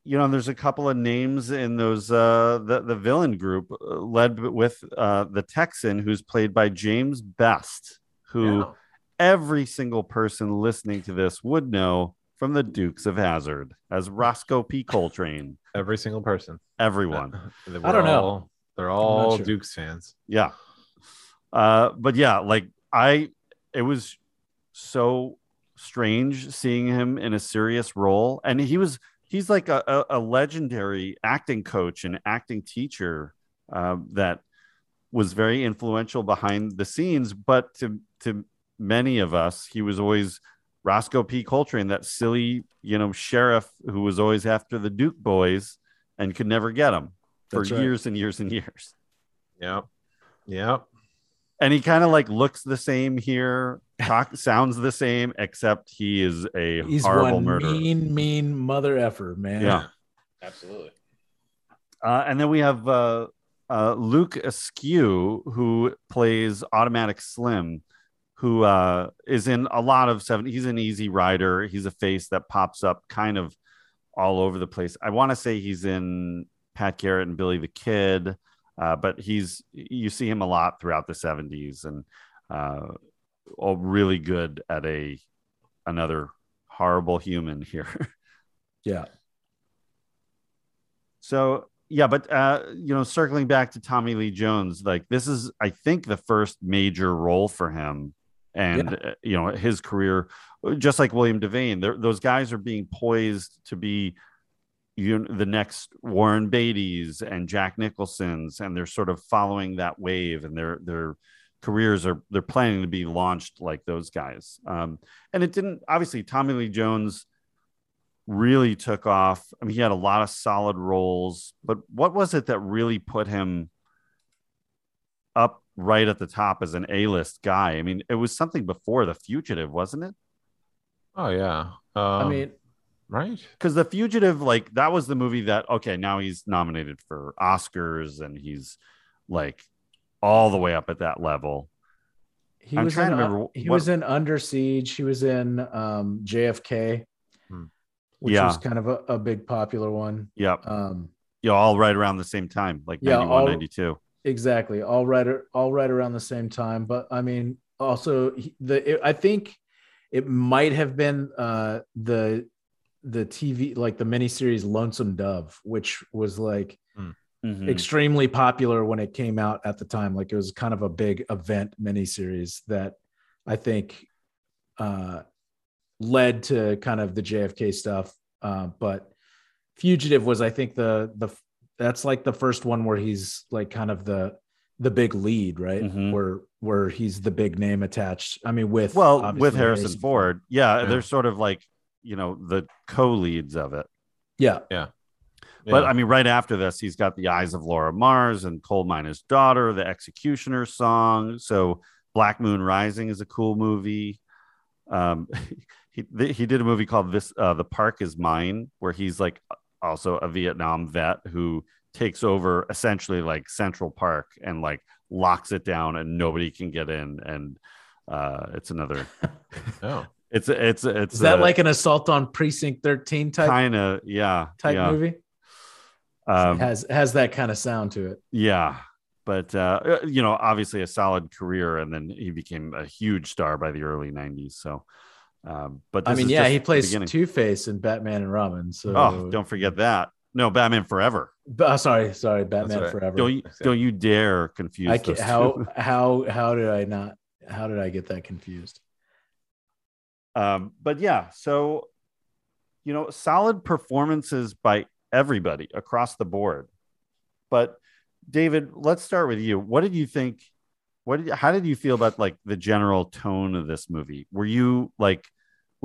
you know there's a couple of names in those uh the, the villain group uh, led with uh the texan who's played by james best who Yeah. every single person listening to this would know from the Dukes of Hazzard as Roscoe P. Coltrane. every single person Everyone. They I don't were know. they're all sure. dukes fans Yeah. Uh, but yeah, like I, it was so strange seeing him in a serious role. And he was, he's like a, a, a legendary acting coach and acting teacher uh, that was very influential behind the scenes. But to, to many of us, he was always Roscoe P. Coltrane, that silly, you know, sheriff who was always after the Duke boys and could never get them for right. years and years and years. yep yep and he kind of like looks the same here talk sounds the same except he is a he's horrible one murderer mean, mean mother effer, man. Yeah. absolutely uh, and then we have uh, uh, luke askew who plays automatic slim who uh, is in a lot of seven he's an easy rider. He's a face that pops up kind of all over the place. I want to say he's in pat garrett and billy the kid uh, but he's you see him a lot throughout the 70s and uh, all really good at a another horrible human here. Yeah. So yeah, but uh, you know, circling back to Tommy Lee Jones, like this is, I think, the first major role for him, and uh, you know, his career, just like William Devane, those guys are being poised to be, you know, the next Warren Beatty's and Jack Nicholson's, and they're sort of following that wave, and their their careers are they're planning to be launched like those guys. Um, and it didn't obviously Tommy Lee Jones really took off. I mean, he had a lot of solid roles, but what was it that really put him right at the top as an A-list guy? I mean, it was something before The Fugitive, wasn't it? oh yeah um, I mean, right Because The Fugitive, like that was the movie that okay, now he's nominated for Oscars and he's like all the way up at that level. he I'm was trying in, to uh, remember he what- was in Under Siege. He was in um, JFK, Hmm. which Yeah. was kind of a, a big popular one. Yep. Um, Yeah, all right around the same time, like Yeah, 91, all- 92. Exactly. All right all right around the same time. But i mean also the it, i think it might have been uh the the tv like the miniseries lonesome dove which was like Mhm. extremely popular when it came out at the time. Like it was kind of a big event miniseries that i think uh led to kind of the jfk stuff. Uh, but fugitive was i think the the that's like the first one where he's like kind of the the big lead right Mhm. where where he's the big name attached i mean with well with obviously harrison, ford yeah, Yeah. they're sort of like you know the co-leads of it yeah yeah. but Yeah. i mean right after this he's got the eyes of laura mars and coal miner's daughter the executioner song so black moon rising is a cool movie um he, he did a movie called this uh the park is mine where he's like also a vietnam vet who takes over essentially like central park and like locks it down and nobody can get in and uh it's another oh it's it's it's is that a like an assault on precinct 13 type kind of yeah type yeah. movie um has has that kind of sound to it Yeah, but uh, you know, obviously a solid career, and then he became a huge star by the early '90s. So, um, but i mean is yeah he plays two face in batman and robin so Oh, don't forget that. No, Batman Forever. But, uh, sorry, sorry, Batman right. Forever. Don't you, don't you dare confuse I can't, how how how did I not? How did I get that confused? Um, but yeah, so you know, solid performances by everybody across the board. But David, let's start with you. What did you think? What did how did you feel about like the general tone of this movie? Were you like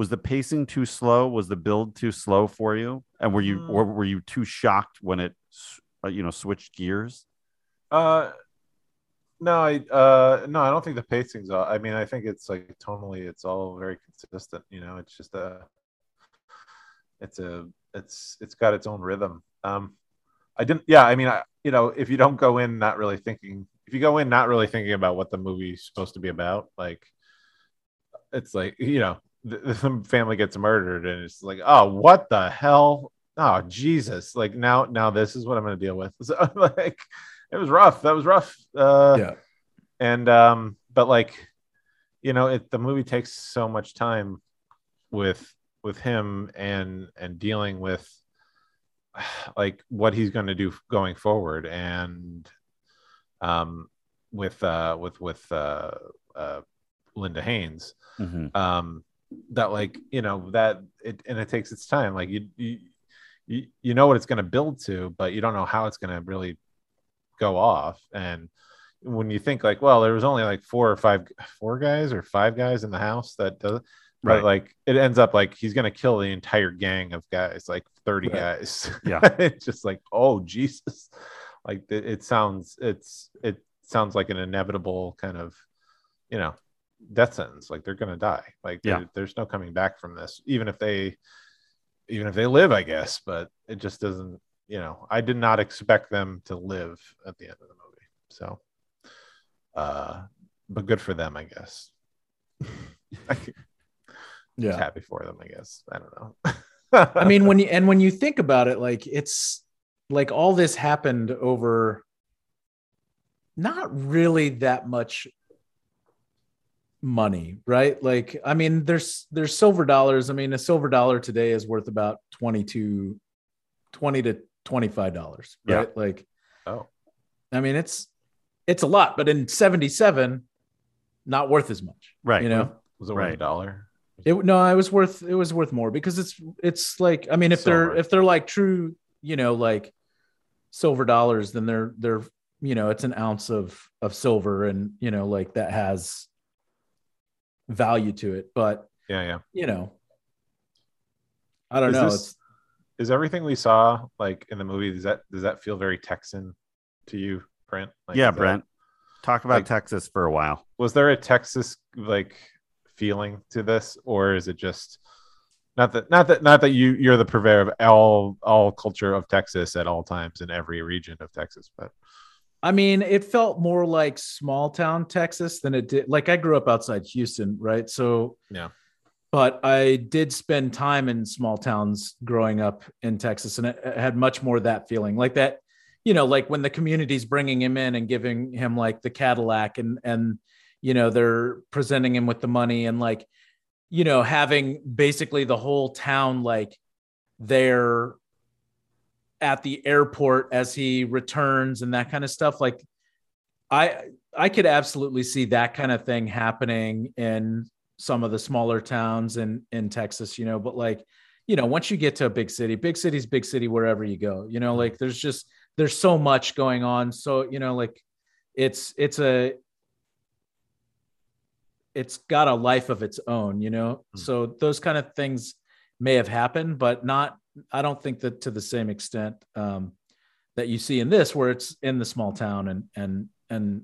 was the pacing too slow? Was the build too slow for you? And were you Mm. or were you too shocked when it uh, you know switched gears? Uh, no, I uh no, I don't think the pacing's all. I mean, I think it's like tonally, it's all very consistent. You know, it's just a, it's a, it's it's got its own rhythm. Um, I didn't. Yeah, I mean, I you know, if you don't go in not really thinking, if you go in not really thinking about what the movie's supposed to be about, like, it's like you know, the, the family gets murdered, and it's like, oh, what the hell? Oh, Jesus! Like now, now this is what I'm going to deal with. So, like, it was rough. That was rough. Uh, yeah. and um but like you know it the movie takes so much time with with him and and dealing with like what he's going to do going forward and um with uh with with uh uh linda haynes Mhm. um that like you know that it and it takes its time like you you you, know what it's going to build to but you don't know how it's going to really go off and when you think like well there was only like four or five four guys or five guys in the house that does but Right. like it ends up like he's going to kill the entire gang of guys like 30 Right. guys Yeah. it's just like oh jesus like it, it sounds it's it sounds like an inevitable kind of you know death sentence like they're to die like Yeah. there's no coming back from this even if they even if they live i guess but it just doesn't you know i did not expect them to live at the end of the movie so uh but good for them i guess I Yeah. happy for them i guess i don't know I mean, when you and when you think about it, like it's like all this happened over not really that much money, right? Like, I mean, there's there's silver dollars. I mean, a silver dollar today is worth about 22, 20 to 25 dollars, Yeah. right? Like, oh I mean, it's it's a lot, but in 77, not worth as much. Right. You know? was it worth a Right. dollar It no, it was worth it was worth more because it's it's like I mean if they're if they're like true you know like silver dollars then they're they're you know it's an ounce of of silver and you know like that has value to it but yeah yeah you know I don't Is know this- it's is everything we saw like in the movie does that does that feel very texan to you brent like, yeah, is that- Brent. Talk about like- Texas for a while. was there a texas like feeling to this or is it just not that not that not that you you're the purveyor of all all culture of texas at all times in every region of texas but I mean, it felt more like small town Texas than it did. Like I grew up outside Houston, right? So Yeah. But I did spend time in small towns growing up in Texas, and it, it had much more of that feeling, like that. You know, like when the community's bringing him in and giving him like the Cadillac, and and you know they're presenting him with the money, and like you know having basically the whole town like there at the airport as he returns and that kind of stuff like i i could absolutely see that kind of thing happening in some of the smaller towns in in texas you know but like you know once you get to a big city big city's big city wherever you go you know like there's just there's so much going on so you know like it's it's a it's got a life of its own you know Hmm. so those kind of things may have happened but not i don't think that to the same extent um, that you see in this where it's in the small town and and and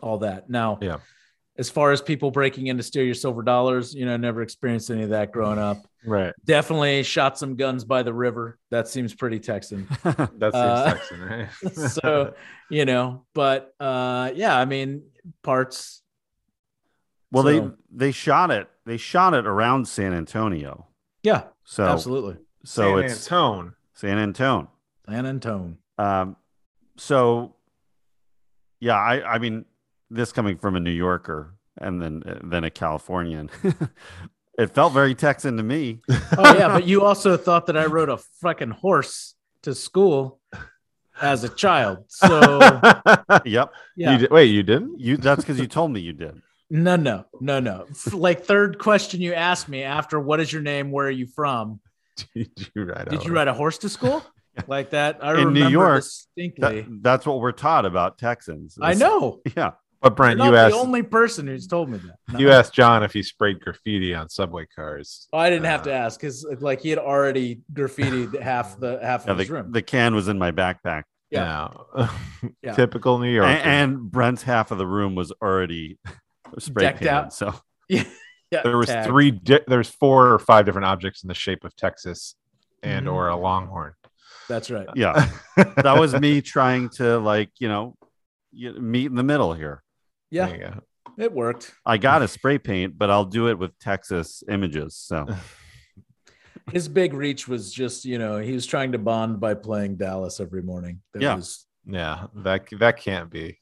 all that. Now Yeah. as far as people breaking in to steal your silver dollars you know never experienced any of that growing up. Right. Definitely shot some guns by the river. That seems pretty texan. That seems Uh, texan right so you know but uh yeah i mean parts. Well, So- they they shot it. They shot it around San Antonio. yeah So absolutely so San it's Antone. San Antonio. San in tone Um, so yeah, I I mean, this coming from a New Yorker and then then a Californian, it felt very Texan to me. oh yeah but you also thought that i rode a fucking horse to school as a child so yep, yeah you did, wait you didn't you. That's because you told me you did. No no no no like third question you asked me after what is your name where are you from did you ride did a you ride a horse to school like that i In New remember York, distinctly That- that's what we're taught about Texans. i know Yeah. but Brent, You're brent not you the only person who's told me that No. you asked john if he sprayed graffiti on subway cars Oh, I didn't have to Uh, ask because like he had already graffitied half the half Yeah, of his the, room. the can was in my backpack. Yeah. Yeah. Yeah. Typical New York. and, and Brent's half of the room was already spray Decked painted. out. So Yeah. yeah. there was tagged. three di- there's four or five different objects in the shape of Texas and Mhm. or a longhorn. That's right. yeah, that was me trying to like you know meet in the middle here. Yeah, There it worked. I got a spray paint, but I'll do it with Texas images. So His big reach was just, you know, he was trying to bond by playing Dallas every morning. That Yeah. was Yeah, that that can't be.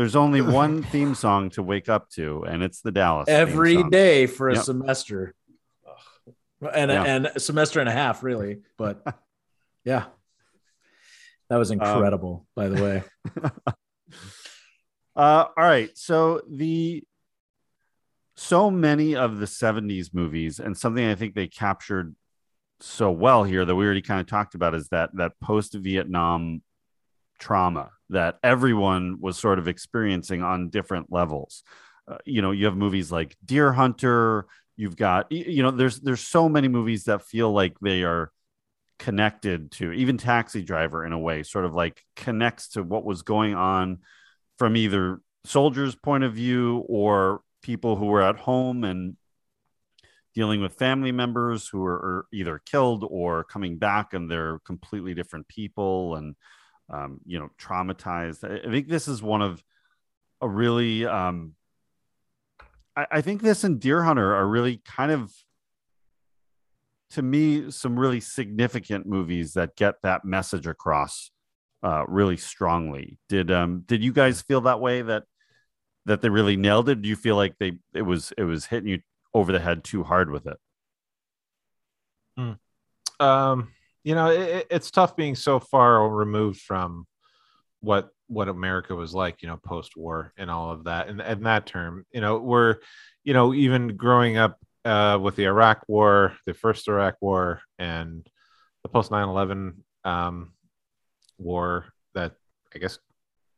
There's only one theme song to wake up to, and it's the Dallas every day for a Yep. semester. And Yeah. and a semester and a half, really. But yeah. That was Um, incredible, by the way. Uh, all right. So the so many of the 70s movies, and something I think they captured so well here that we already kind of talked about is that that post-Vietnam trauma that everyone was sort of experiencing on different levels. Uh, you know, you have movies like Deer Hunter, you've got you know, there's there's so many movies that feel like they are connected to even Taxi Driver in a way, sort of like connects to what was going on from either soldiers' point of view or people who were at home and dealing with family members who are, either killed or coming back and they're completely different people and um, you know traumatized. I, think this is one of a really um, I, I think this and Deer Hunter are really kind of to me some really significant movies that get that message across uh, really strongly. Did um did you guys feel that way that that they really nailed it? Do you feel like they it was it was hitting you over the head too hard with it? Um, you know, it, it- it's tough being so far removed from what what America was like, you know, post war and all of that. And and that term, you know, we're, you know, even growing up uh, with the Iraq War, the first Iraq War, and the post 9/11 um, war that I guess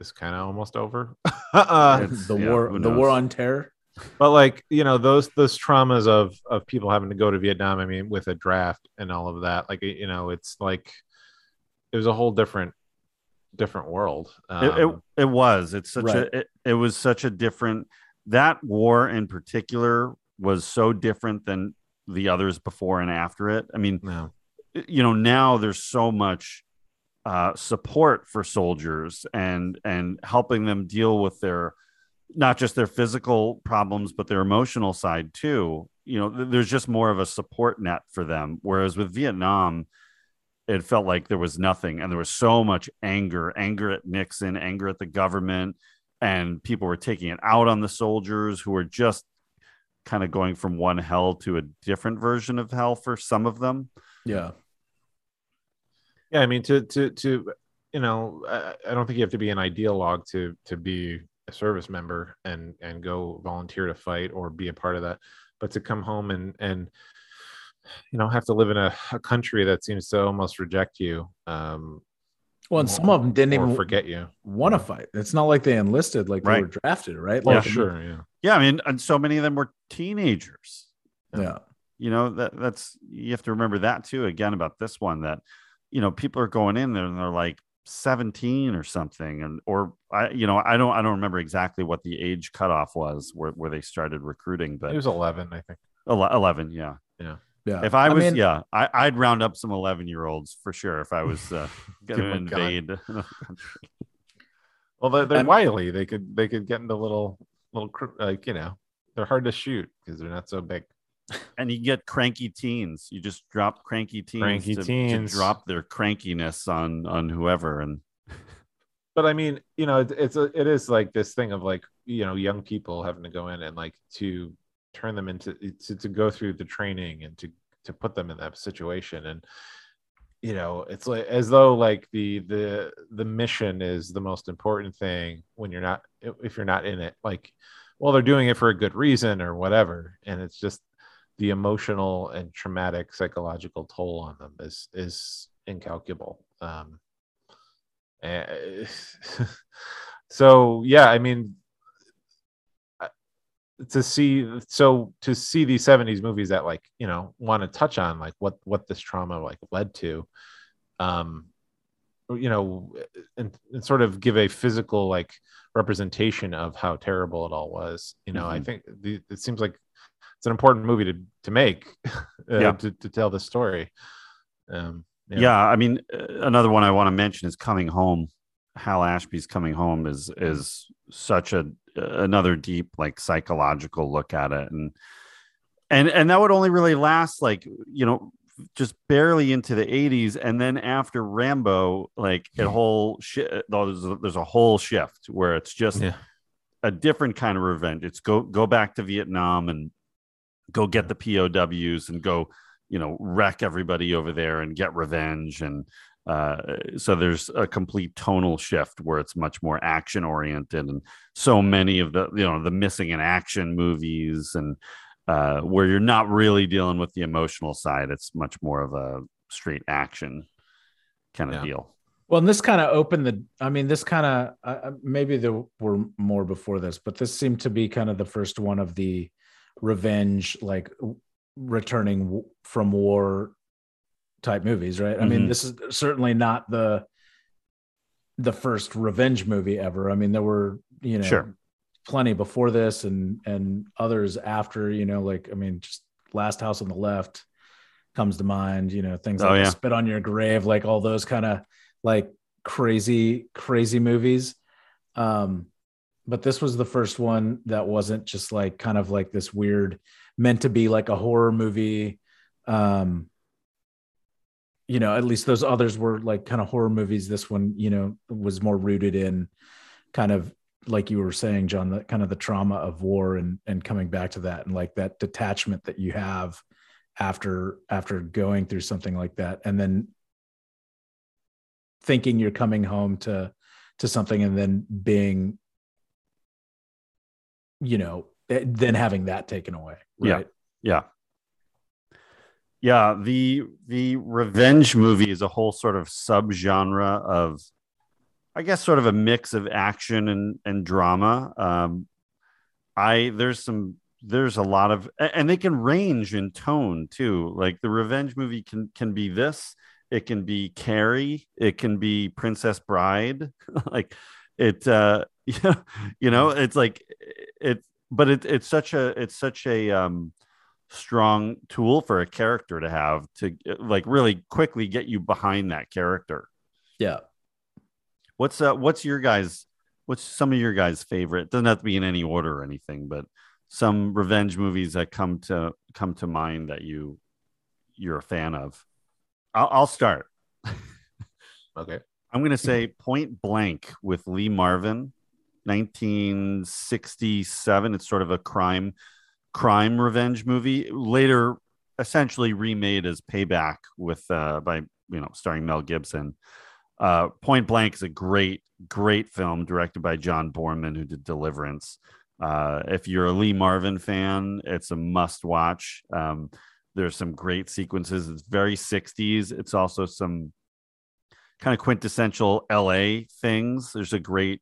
is kind of almost over. uh, the yeah, war the war on terror. But like you know those those traumas of of people having to go to vietnam i mean with a draft and all of that like you know it's like it was a whole different different world um, it, it, it was it's such Right. a it, it was such a different that war in particular was so different than the others before and after it i mean no. you know now there's so much uh, support for soldiers and and helping them deal with their not just their physical problems but their emotional side too. You know th- there's just more of a support net for them. Whereas with vietnam it felt like there was nothing and there was so much anger anger at nixon anger at the government and people were taking it out on the soldiers who were just kind of going from one hell to a different version of hell for some of them. Yeah. yeah i mean to to to you know I, I don't think you have to be an ideologue to to be a service member and and go volunteer to fight or be a part of that but to come home and and you know have to live in a, a country that seems to almost reject you um Well, and some of them didn't even forget you want to fight. It's not like they enlisted, like they were drafted, right? Like, sure yeah Yeah, I mean, and so many of them were teenagers. Yeah. You know, that that's you have to remember that too. Again, about this one, that you know, people are going in there and they're like 17 or something, and or I, you know, I don't I don't remember exactly what the age cutoff was where, where they started recruiting, but it was 11 i think 11, yeah. Yeah. If I was, mean, yeah, I, I'd round up some 11 year olds for sure if I was uh, Give going to 'em a gun. invade. well they're, they're I'm- wily they could they could get into little little cr- like you know they're hard to shoot because they're not so big and you get cranky teens. You just drop cranky teens, Cranky to, to teens. drop their crankiness on on whoever, and but I mean, you know, it's, it's a, it is like this thing of like, you know, young people having to go in and like to turn them into to, to go through the training and to to put them in that situation and you know it's like as though like the the the mission is the most important thing when you're not if you're not in it like well they're doing it for a good reason or whatever and it's just the emotional and traumatic psychological toll on them is is incalculable um so yeah i mean to see so to see these 70s movies that like you know want to touch on like what what this trauma like led to um you know, and, and sort of give a physical like representation of how terrible it all was. You know, I Mhm. think the, it seems like it's an important movie to to make, uh, Yeah. to to tell the story. Um, Yeah. I mean, uh, another one I want to mention is Coming Home. Hal Ashby's Coming Home is is such a another deep like psychological look at it, and and and that would only really last like you know just barely into the 80s and then after rambo like a whole shit there's a, there's a whole shift where it's just Yeah. a different kind of revenge it's go go back to vietnam and go get the pows and go you know wreck everybody over there and get revenge and uh, so there's a complete tonal shift where it's much more action oriented and so many of the you know the missing in action movies and uh, where you're not really dealing with the emotional side. It's much more of a straight action kind of Yeah. deal. Well, and this kind of opened the. I mean, this kind of uh, maybe there were more before this, but this seemed to be kind of the first one of the revenge, like returning from war type movies, right? I mean, Mhm. this is certainly not the the first revenge movie ever. I mean, there were you know Sure. plenty before this and and others after. You know, like I mean, just Last House on the Left comes to mind. You know, things Oh, like yeah. Spit on Your Grave, like all those kind of like crazy crazy movies. Um, but this was the first one that wasn't just like kind of like this weird meant to be like a horror movie. Um, you know, at least those others were like kind of horror movies. This one, you know, was more rooted in kind of like you were saying, John, the kind of the trauma of war and and coming back to that and like that detachment that you have after after going through something like that and then thinking you're coming home to to something and then being you know eh, then having that taken away Yeah. right Yeah. Yeah, the the revenge movie is a whole sort of subgenre of I guess sort of a mix of action and and drama. Um I there's some there's a lot of and they can range in tone too. Like the revenge movie can can be this, it can be Carrie, it can be Princess Bride. like it uh yeah, you know, it's like it but it, it's such a it's such a um strong tool for a character to have to like really quickly get you behind that character. yeah What's uh what's your guys what's some of your guys favorite? Doesn't have to be in any order or anything, but some revenge movies that come to come to mind that you you're a fan of. I'll, I'll start. Okay. I'm going to say Point Blank with Lee Marvin, 1967. It's sort of a crime crime revenge movie. Later, essentially remade as Payback with uh, by you know starring Mel Gibson. Uh, Point Blank is a great great film directed by John Boorman, who did Deliverance. Uh, if you're a Lee Marvin fan, it's a must watch. Um, there's some great sequences. It's very 60s. It's also some kind of quintessential LA things. There's a great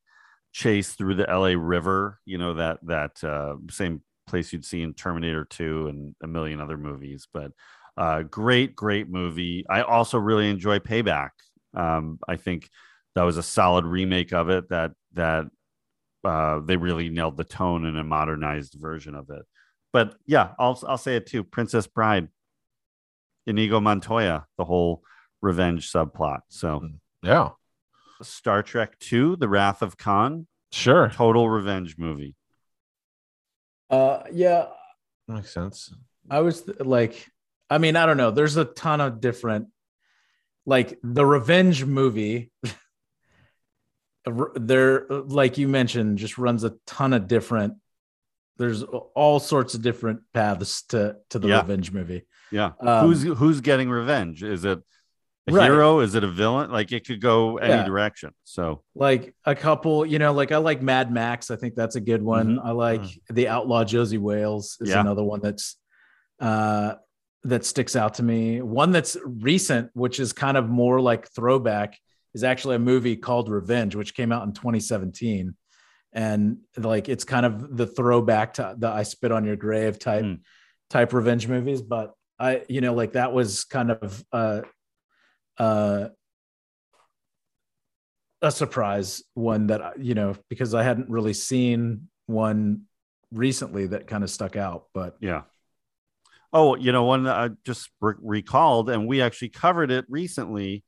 chase through the LA River, you know, that that uh, same place you'd see in Terminator 2 and a million other movies. But uh, great, great movie. I also really enjoy Payback. Um, I think that was a solid remake of it that that uh, they really nailed the tone in a modernized version of it. But yeah, I'll I'll say it too. Princess Bride, Inigo Montoya, the whole revenge subplot. So Yeah. Star Trek Two: The Wrath of Khan, Sure. total revenge movie. uh yeah Makes sense. I was th- like, I mean, I don't know. There's a ton of different, like the revenge movie. there, like you mentioned, just runs a ton of different. There's all sorts of different paths to to the Yeah. revenge movie. Yeah, Um, who's who's getting revenge? Is it a Right. hero? Is it a villain? Like it could go any Yeah. direction. So Like a couple, you know, like I like Mad Max. I think that's a good one. Mhm. I like the Outlaw Josie Wales is Yeah. another one that's uh that sticks out to me. One that's recent, which is kind of more like throwback, is actually a movie called Revenge, which came out in 2017. And like it's kind of the throwback to the I spit on your grave type Hmm. type revenge movies. But I, you know, like that was kind of uh uh a surprise one that you know because I hadn't really seen one recently that kind of stuck out. But Yeah. Oh, you know, one I just re- recalled, and we actually covered it recently.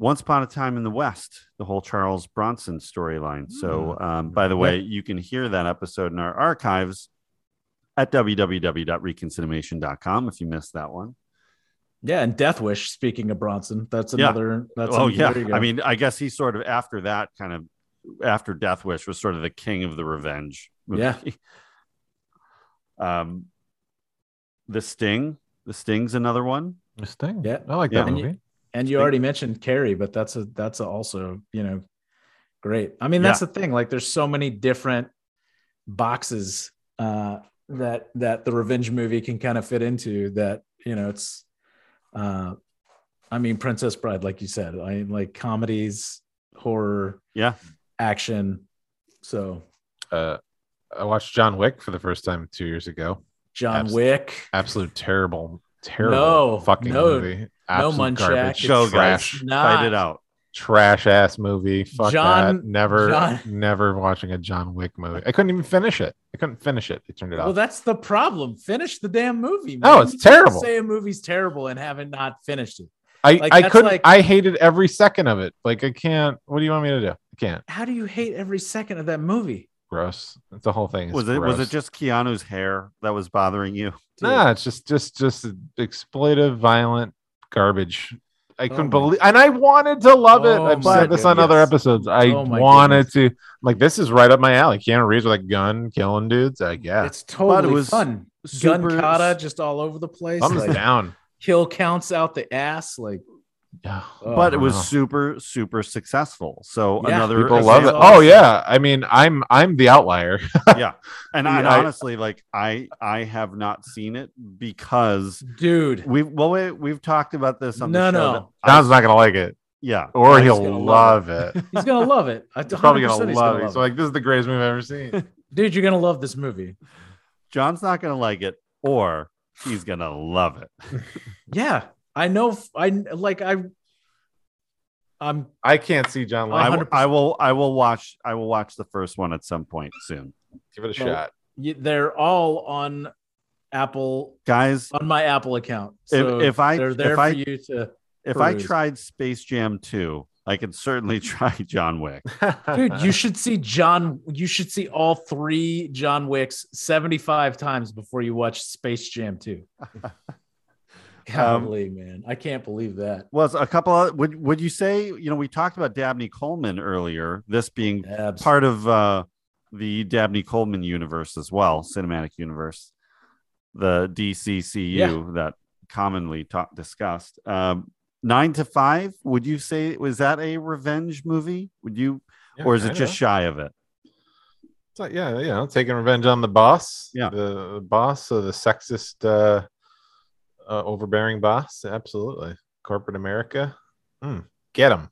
Once Upon a Time in the West, the whole Charles Bronson storyline. So, um, by the way, you can hear that episode in our archives at www.reconcinimation.com if you missed that one. Yeah, and Death Wish. Speaking of Bronson, that's Yeah. another. That's oh, a- yeah. there you go. I mean, I guess he sort of, after that, kind of, after Death Wish, was sort of the king of the revenge. Movie. Yeah. um, The Sting. The Sting's another one. The Sting. Yeah. I like Yeah. that And you- movie. and you already mentioned Carrie, but that's a that's a also you know great. I mean, that's the thing. Like, there's so many different boxes uh, that that the revenge movie can kind of fit into. That you know, it's. Uh, I mean, Princess Bride, like you said, I like comedies, horror, Yeah. action. So Uh, I watched John Wick for the first time two years ago. John Wick. Absolute terrible, terrible No, fucking no, movie. Absolute Munchak. garbage. It's trash, not. Fight it out. Trash ass movie. Fuck John- that. Never, John- never watching a John Wick movie. I couldn't even finish it. I couldn't finish it. They turned it off. Well, that's the problem. Finish the damn movie. No, man. Oh, it's You terrible. Say a movie's terrible and haven't not finished it. I, like, I couldn't. like- I hated every second of it. Like I can't. What do you want me to do? I can't. How do you hate every second of that movie? Gross. It's the whole thing. is Was it was it just Keanu's hair that was bothering you? Dude. Nah, it's just just just exploitive, violent garbage. I couldn't my- believe, and I wanted to love it. Oh I've said this on other episodes. I Oh my wanted to like this is right up my alley. Keanu Reeves with a gun, killing dudes. I guess It's totally it was fun. super- Gun kata just all over the place. thumbs like, down. kill counts out the ass. Like, Yeah, oh, but it was wow. super super successful. So Yeah, another people love it. Oh yeah, I mean, I'm I'm the outlier. yeah, and I I, mean, I- honestly like I I have not seen it because dude. we've well we, we've talked about this on No, the show. no. that I- John's not gonna like it, yeah, or he'll love love it. He's gonna love it. He's probably gonna he's love gonna it. So like, this is the greatest movie I've ever seen. Dude, you're gonna love this movie. John's not gonna like it, or he's gonna love it. Yeah, I know. I like. I. I'm I can't see John I, like w- I will I will watch I will watch the first one at some point soon, Give it a Well, shot. y- they're all on Apple guys. on my Apple account. If- So if I- they're there if for I- you to If I tried Space Jam 2, I could certainly try John Wick. dude you should see john you should see all three john wicks 75 times before you watch space jam 2 golly man i can't believe that Well, it's a couple of would would you say you know we talked about Dabney Coleman earlier, this being Abs- part of uh, the Dabney Coleman universe as well, cinematic universe, the DCCU Yeah. that commonly talk, discussed. Um, nine to five, would you say was that a revenge movie? Would you, Yeah, or is it kinda. just shy of it? It's like, yeah, you know, taking revenge on the boss. Yeah. The, the boss, so the sexist, uh, uh, overbearing boss. Absolutely. Corporate America. Mm, get him.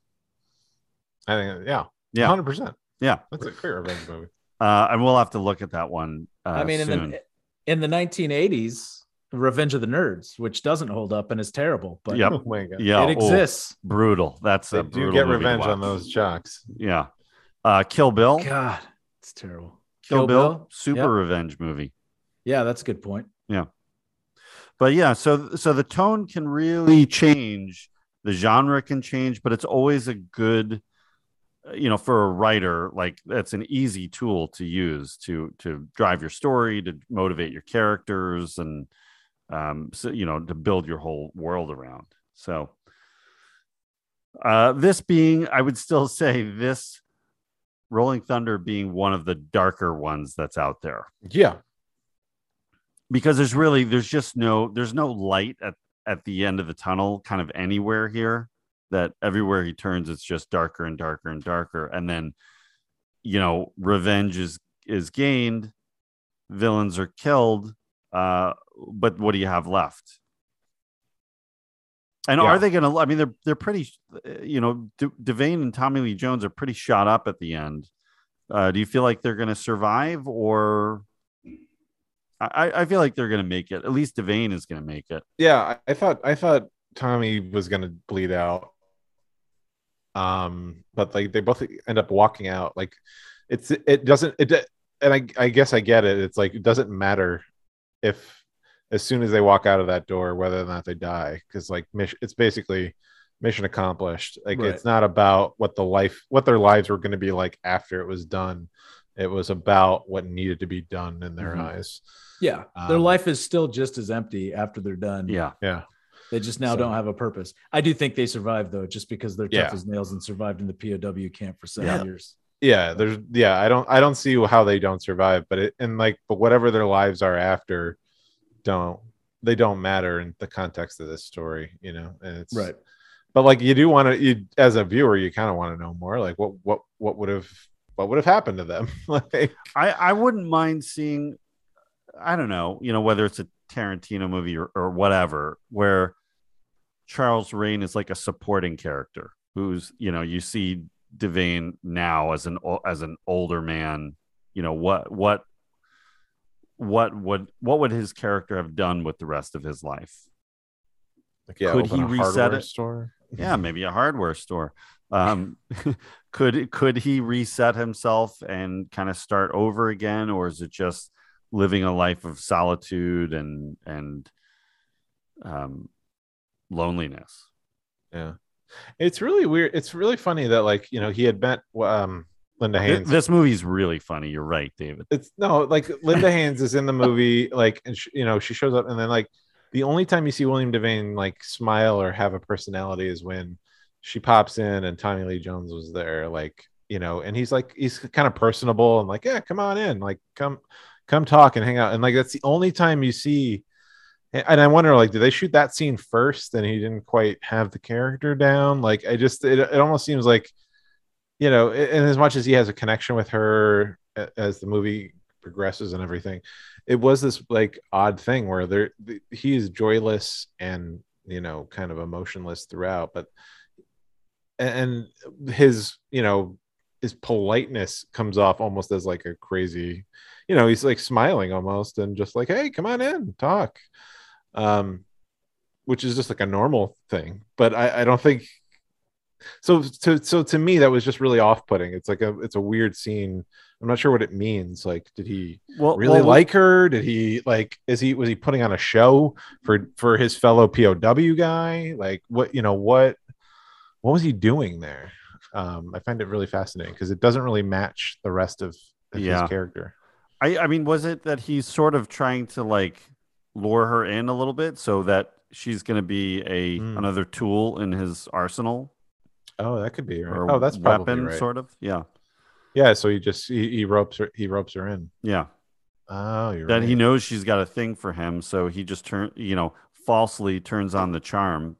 I think, yeah. Yeah. 100%. Yeah, That's a great revenge movie. uh, and we'll have to look at that one. Uh, i mean in the in the 1980s revenge of the nerds which doesn't hold up and is terrible but Yep. Oh my God. yeah, it oh, exists brutal. That's They a do brutal get movie revenge on those jocks. Yeah, uh, Kill Bill. god it's terrible Kill, Kill Bill, Bill? super Yep. revenge movie. yeah that's a good point But yeah, so so the tone can really change, the genre can change, but it's always a good, uh, you know, for a writer, like that's an easy tool to use to to drive your story, to motivate your characters, and um, so you know, to build your whole world around. So, uh, this being, I would still say this. Rolling Thunder being one of the darker ones that's out there Yeah. Because there's really there's just no there's no light at at the end of the tunnel kind of anywhere here that everywhere he turns it's just darker and darker and darker. And then you know revenge is is gained villains are killed uh but what do you have left? And Yeah. are they gonna i mean they're they're pretty you know De- devane and tommy lee jones are pretty shot up at the end. Uh do you feel like they're gonna survive or I, I feel like they're gonna make it. At least Devane is gonna make it. Yeah. I, I thought, I thought Tommy was going to bleed out. um but like they both end up walking out like it's it doesn't it and i i guess i get it it's like it doesn't matter if as soon as they walk out of that door whether or not they die because like mission it's basically mission accomplished like Right. it's not about what the life what their lives were going to be like after it was done it was about what needed to be done in their Mhm. eyes Yeah, their Um, life is still just as empty after they're done. Yeah. yeah They just now So- don't have a purpose. I do think they survived though, just because they're tough Yeah. as nails and survived in the POW camp for seven Yeah. years. yeah there's yeah i don't i don't see how they don't survive but it and like but whatever their lives are after don't they don't matter in the context of this story you know and it's Right. but like you do want to you as a viewer you kind of want to know more like what what what would have what would have happened to them like I, I wouldn't mind seeing, I don't know, you know, whether it's a Tarantino movie or, or whatever, where Charles Rane is like a supporting character who's, you know, you see Devane now as an as an older man, you know, what what what would what would his character have done with the rest of his life? Like, yeah, Could he reset it? Store. yeah maybe a hardware store um could could he reset himself and kind of start over again? Or is it just living a life of solitude and and um loneliness? Yeah, it's really weird. It's really funny that like you know he had met um Linda Haynes. this movie's really funny. You're right david. It's no like Linda Haynes is in the movie like and sh you know she shows up and then like the only time you see William Devane like smile or have a personality is when she pops in and Tommy Lee Jones was there like you know and he's like he's kind of personable and like yeah come on in like come come talk and hang out. And like that's the only time you see and I wonder like did they shoot that scene first and he didn't quite have the character down? Like I just it, it almost seems like you know and as much as he has a connection with her as the movie progresses and everything it was this like odd thing where there he is joyless and you know kind of emotionless throughout but and his you know his politeness comes off almost as like a crazy you know he's like smiling almost and just like hey come on in talk um which is just like a normal thing. But i i don't think so to so to me that was just really off-putting. It's like a it's a weird scene. I'm not sure what it means. Like did he well really well, like her? Did he like is he was he putting on a show for for his fellow pow guy? Like what you know what what was he doing there um i find it really fascinating because it doesn't really match the rest of, of Yeah. his character I, I mean, was it that he's sort of trying to like lure her in a little bit so that she's going to be a Hmm. another tool in his arsenal oh that could be right oh that's probably weapon, right. sort of? Yeah, yeah so he just he, he ropes her he ropes her in yeah. oh you're That right. he knows she's got a thing for him, so he just turn, you know, falsely turns on the charm,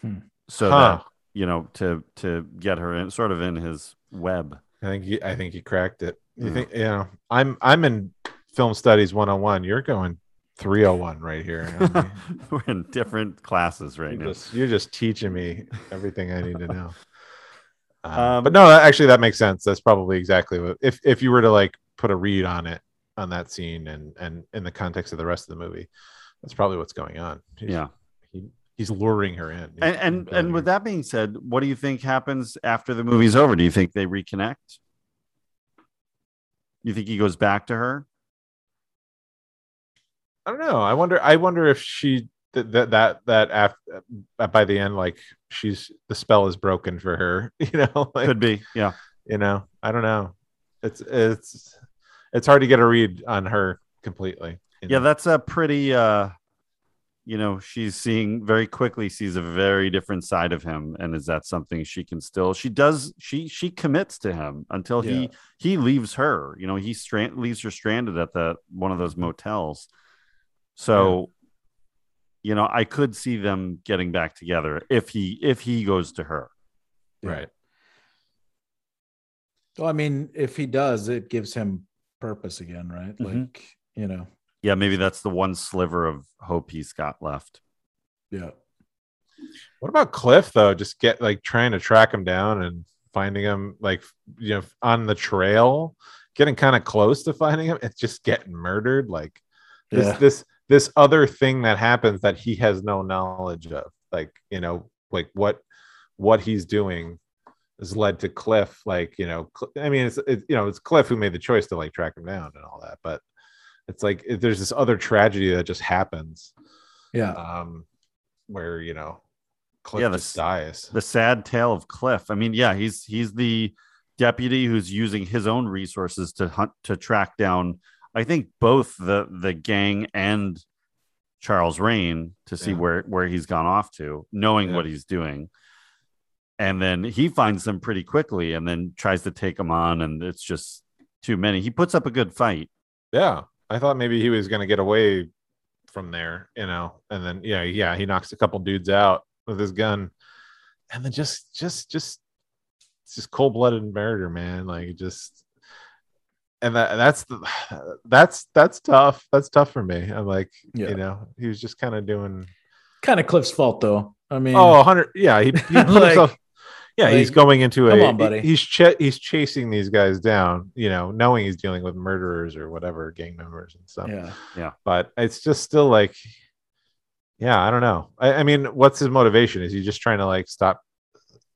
Hmm. so Huh. that you know to to get her in, sort of in his web. I think he, I think he cracked it. You Yeah. think you know? I'm I'm in film studies 101. You're going 301 right here. I mean, We're in different classes right you're now. just you're just teaching me everything I need to know. Um, Um, but no, actually, that makes sense. That's probably exactly what if if you were to like put a read on it on that scene and and in the context of the rest of the movie, that's probably what's going on. He's, Yeah. he, he's luring her in. And and and with that being said, what do you think happens after the movie's over? Do you think they reconnect? You think he goes back to her? I don't know. I wonder. I wonder if she that that that that after by the end, like she's the spell is broken for her. You know, like, Could be. Yeah. you know. I don't know. It's it's it's hard to get a read on her completely. Yeah, know? that's a pretty uh you know, she's seeing very quickly sees a very different side of him and is that something she can still she does she she commits to him until Yeah. he he leaves her. You know, he strand leaves her stranded at the one of those motels. So you know, I could see them getting back together if he if he goes to her. right. Well, I mean, if he does, it gives him purpose again, right? Mhm. Like, you know, Yeah, maybe that's the one sliver of hope he's got left. yeah. What about Cliff though? Just get like trying to track him down and finding him like you know on the trail, getting kind of close to finding him. It's just getting murdered. Like this Yeah. this this other thing that happens that he has no knowledge of. Like you know, like what what he's doing has led to Cliff. Like you know, Cl- I mean, it's it, you know it's Cliff who made the choice to like track him down and all that, but it's like there's this other tragedy that just happens Yeah. um where you know Cliff Yeah, the just dies. the sad tale of Cliff. I mean, yeah, he's he's the deputy who's using his own resources to hunt to track down. I think both the the gang and Charles Rane to see Yeah. where where he's gone off to, knowing Yeah. what he's doing. And then he finds them pretty quickly, and then tries to take them on, and it's just too many. He puts up a good fight. Yeah, I thought maybe he was gonna get away from there, you know, and then yeah, yeah, he knocks a couple dudes out with his gun, and then just, just, just, it's just cold blooded murder, man. Like just, and that that's the that's that's tough. That's tough for me. I'm like, Yeah. you know, he was just kind of doing. Kind of Cliff's fault though. I mean, Oh, 100. Yeah, he, he put Like- himself. Yeah, he's going into come a. on, buddy. He's ch- he's chasing these guys down, you know, knowing he's dealing with murderers or whatever, gang members and stuff. Yeah, yeah. But it's just still like, yeah, I don't know. I, I mean, what's his motivation? Is he just trying to like stop,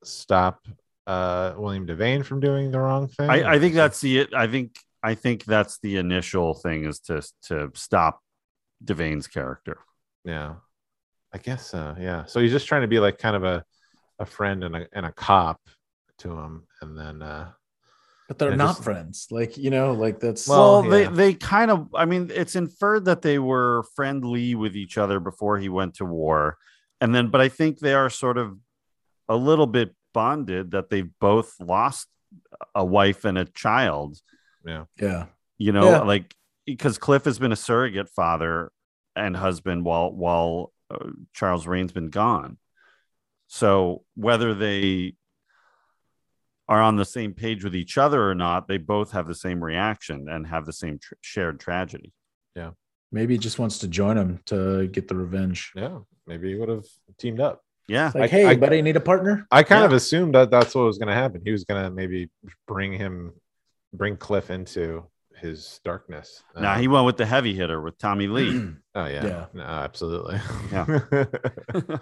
stop uh William Devane from doing the wrong thing? I, I think that's the I think I think that's the initial thing is to to stop Devane's character. yeah, I guess so. Yeah, so he's just trying to be like kind of a a friend and a and a cop to him, and then uh But they're not just- friends. Like, you know, like that's Well, Well, they they kind of I mean it's inferred that they were friendly with each other before he went to war. And then but I think they are sort of a little bit bonded that they've both lost a wife and a child, yeah, yeah. you know, Yeah. like because Cliff has been a surrogate father and husband while while uh, Charles Rane's been gone. So whether they are on the same page with each other or not, they both have the same reaction and have the same tr- shared tragedy. Yeah. Maybe he just wants to join him to get the revenge. yeah. Maybe he would have teamed up. Yeah, Like, I- hey, I- buddy, need a partner? I kind Yeah. of assumed that that's what was going to happen. He was going to maybe bring him, bring Cliff into his darkness. now Um, he went with the heavy hitter with Tommy Lee. Oh yeah, Yeah. no, absolutely. Yeah.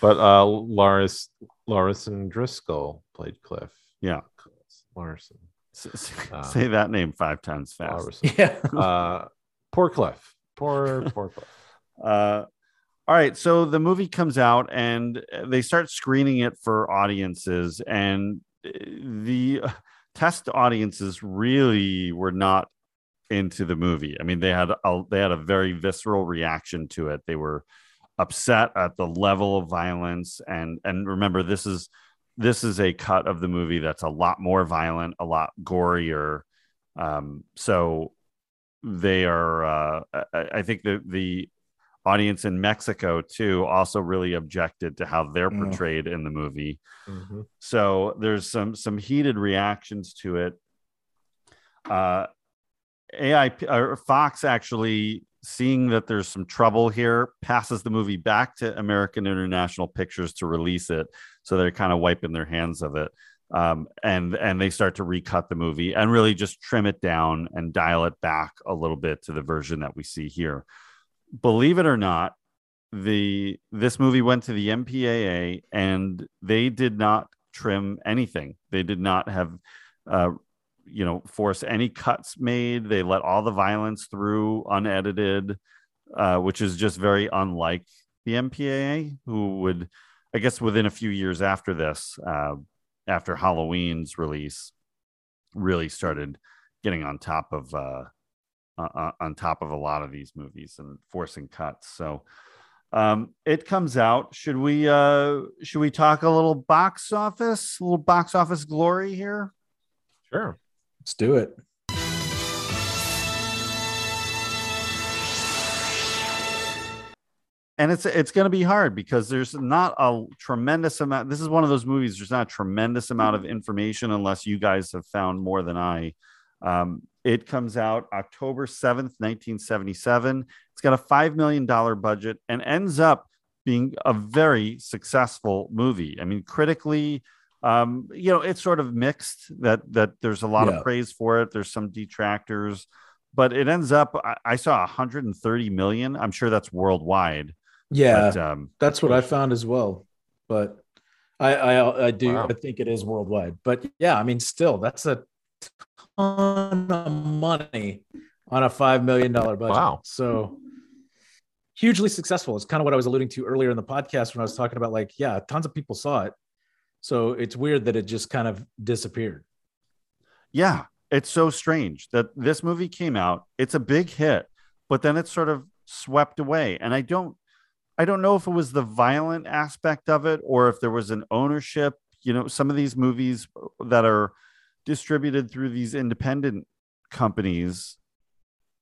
but uh Loris Lawrason Driscoll played Cliff. Yeah. Larson. S- s- Uh, Say that name five times fast. Lawrason. Yeah. Uh poor Cliff. Poor poor Cliff. Uh, all right, so the movie comes out and they start screening it for audiences, and uh, the uh, test audiences really were not into the movie. I mean, they had a, they had a very visceral reaction to it. They were upset at the level of violence, and and remember, this is this is a cut of the movie that's a lot more violent, a lot gorier. Um, so they are. Uh, I, I think the the audience in Mexico too also really objected to how they're Mm. portrayed in the movie. Mhm. So there's some some heated reactions to it. Uh, AIP or Fox actually seeing that there's some trouble here passes the movie back to American International Pictures to release it. So they're kind of wiping their hands of it. Um, and and they start to recut the movie and really just trim it down and dial it back a little bit to the version that we see here. Believe it or not, the this movie went to the MPAA and they did not trim anything. They did not have uh, you know force any cuts made. They let all the violence through unedited, uh, which is just very unlike the MPAA, who would, I guess, within a few years after this, uh, after Halloween's release, really started getting on top of uh, uh, on top of a lot of these movies and forcing cuts. So um, it comes out. Should we uh, should we talk a little box office, a little box office glory here? Sure. Let's do it. and it's it's going to be hard because there's not a tremendous amount this is one of those movies there's not a tremendous amount of information unless you guys have found more than i. Um, it comes out october 7th 1977 it's got a $5 million budget and ends up being a very successful movie. I mean critically um, you know it's sort of mixed that that there's a lot Yeah. of praise for it there's some detractors but it ends up I, I saw 130 million i'm sure that's worldwide Yeah. but, um, That's what I found as well. But I, I I do Wow. I think it is worldwide, but yeah, I mean, still that's a ton of money on a five million dollar budget. Wow. So hugely successful. It's kind of what I was alluding to earlier in the podcast when I was talking about like, yeah, tons of people saw it. So it's weird that it just kind of disappeared. Yeah, it's so strange that this movie came out. It's a big hit, but then it's sort of swept away. And I don't I don't know if it was the violent aspect of it or if there was an ownership, you know, some of these movies that are distributed through these independent companies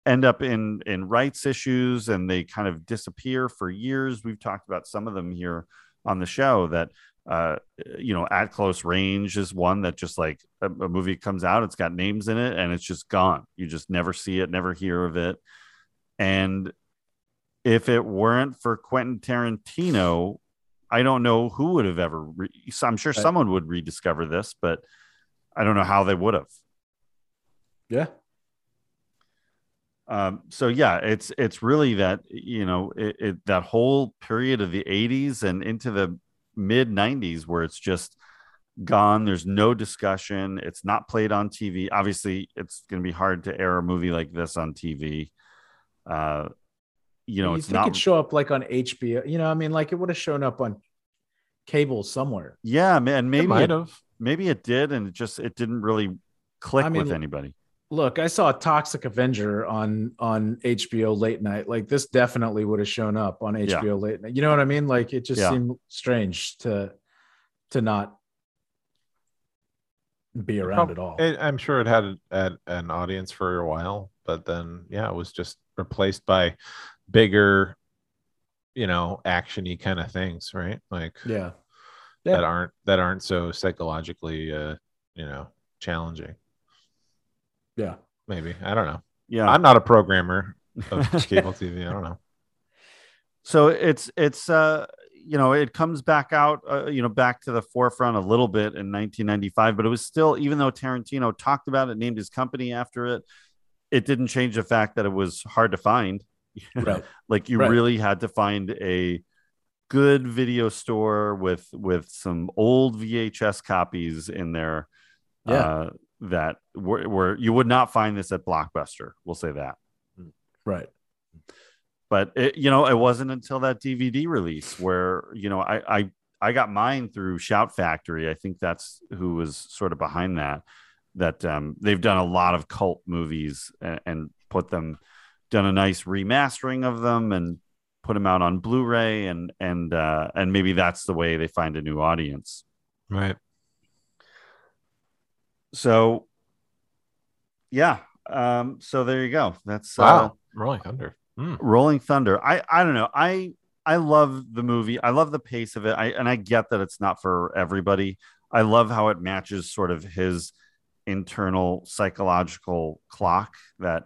end up in in rights issues and they kind of disappear for years. We've talked about some of them here on the show that uh you know at close range is one that just like a, a movie comes out it's got names in it and it's just gone. You just never see it never hear of it. And if it weren't for quentin tarantino i don't know who would have ever re- i'm sure someone would rediscover this but i don't know how they would have. Yeah. um, so yeah, it's it's really that you know it, it that whole period of the '80s and into the mid '90s where it's just gone. There's no discussion. It's not played on TV. Obviously, it's going to be hard to air a movie like this on TV. Uh, you know, you it's think not. it'd show up like on HBO. You know, I mean, like it would have shown up on cable somewhere. yeah, man. Maybe it might it, have. maybe it did, and it just it didn't really click I mean, with anybody. Look, I saw Toxic Avenger on on HBO late night. Like this definitely would have shown up on Yeah. HBO late night. You know what I mean? Like it just Yeah. seemed strange to to not be around at all. It, I'm sure it had, had an audience for a while, but then yeah, it was just replaced by bigger, you know, actiony kind of things, right? Like yeah. that aren't that aren't so psychologically, uh, you know, challenging. Yeah. Maybe I don't know. Yeah, I'm not a programmer of cable TV. I don't know. so it's it's uh you know it comes back out uh, you know back to the forefront a little bit in 1995 but it was still even though tarantino talked about it named his company after it it didn't change the fact that it was hard to find Right. like you Right. really had to find a good video store with with some old vhs copies in there Yeah. uh, that were, were you would not find this at blockbuster we'll say that Right. but it, you know it wasn't until that dvd release where you know i i i got mine through shout factory i think that's who was sort of behind that that um, they've done a lot of cult movies and, and put them done a nice remastering of them and put them out on blu-ray and and uh and maybe that's the way they find a new audience Right. So yeah um so there you go that's uh, Wow. Rolling Thunder. Hmm. Rolling Thunder. I I don't know. I I love the movie. I love the pace of it. I and I get that it's not for everybody. I love how it matches sort of his internal psychological clock that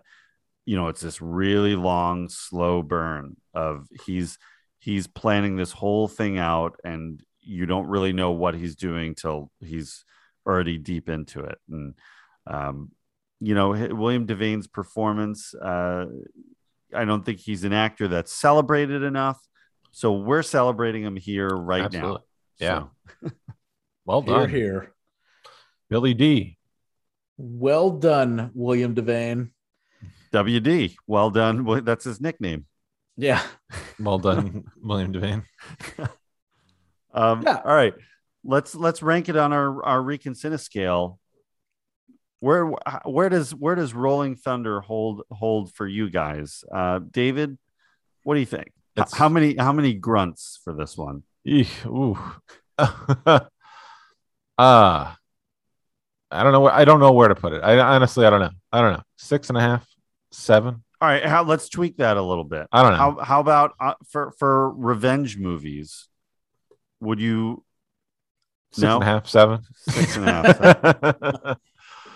you know it's this really long slow burn of he's he's planning this whole thing out and you don't really know what he's doing till he's already deep into it and um you know William Devane's performance uh I don't think he's an actor that's celebrated enough. So we're celebrating him here right Absolutely. now. Yeah. So, Well Here, done, here. Billy D. Well done, William Devane. WD. Well done. That's his nickname. Yeah. Well done, William Devane. Um, Yeah. All right. Let's let's rank it on our our Reconsider scale. Where where does where does Rolling Thunder hold hold for you guys? Uh, David, what do you think? It's- How many how many grunts for this one? Ooh. Ah, I don't know. Where, I don't know where to put it. I honestly, I don't know. I don't know. Six and a half, seven. All right, how, let's tweak that a little bit. I don't know. How how about uh, for for revenge movies? Would you Six No. and a half, seven. six and a half?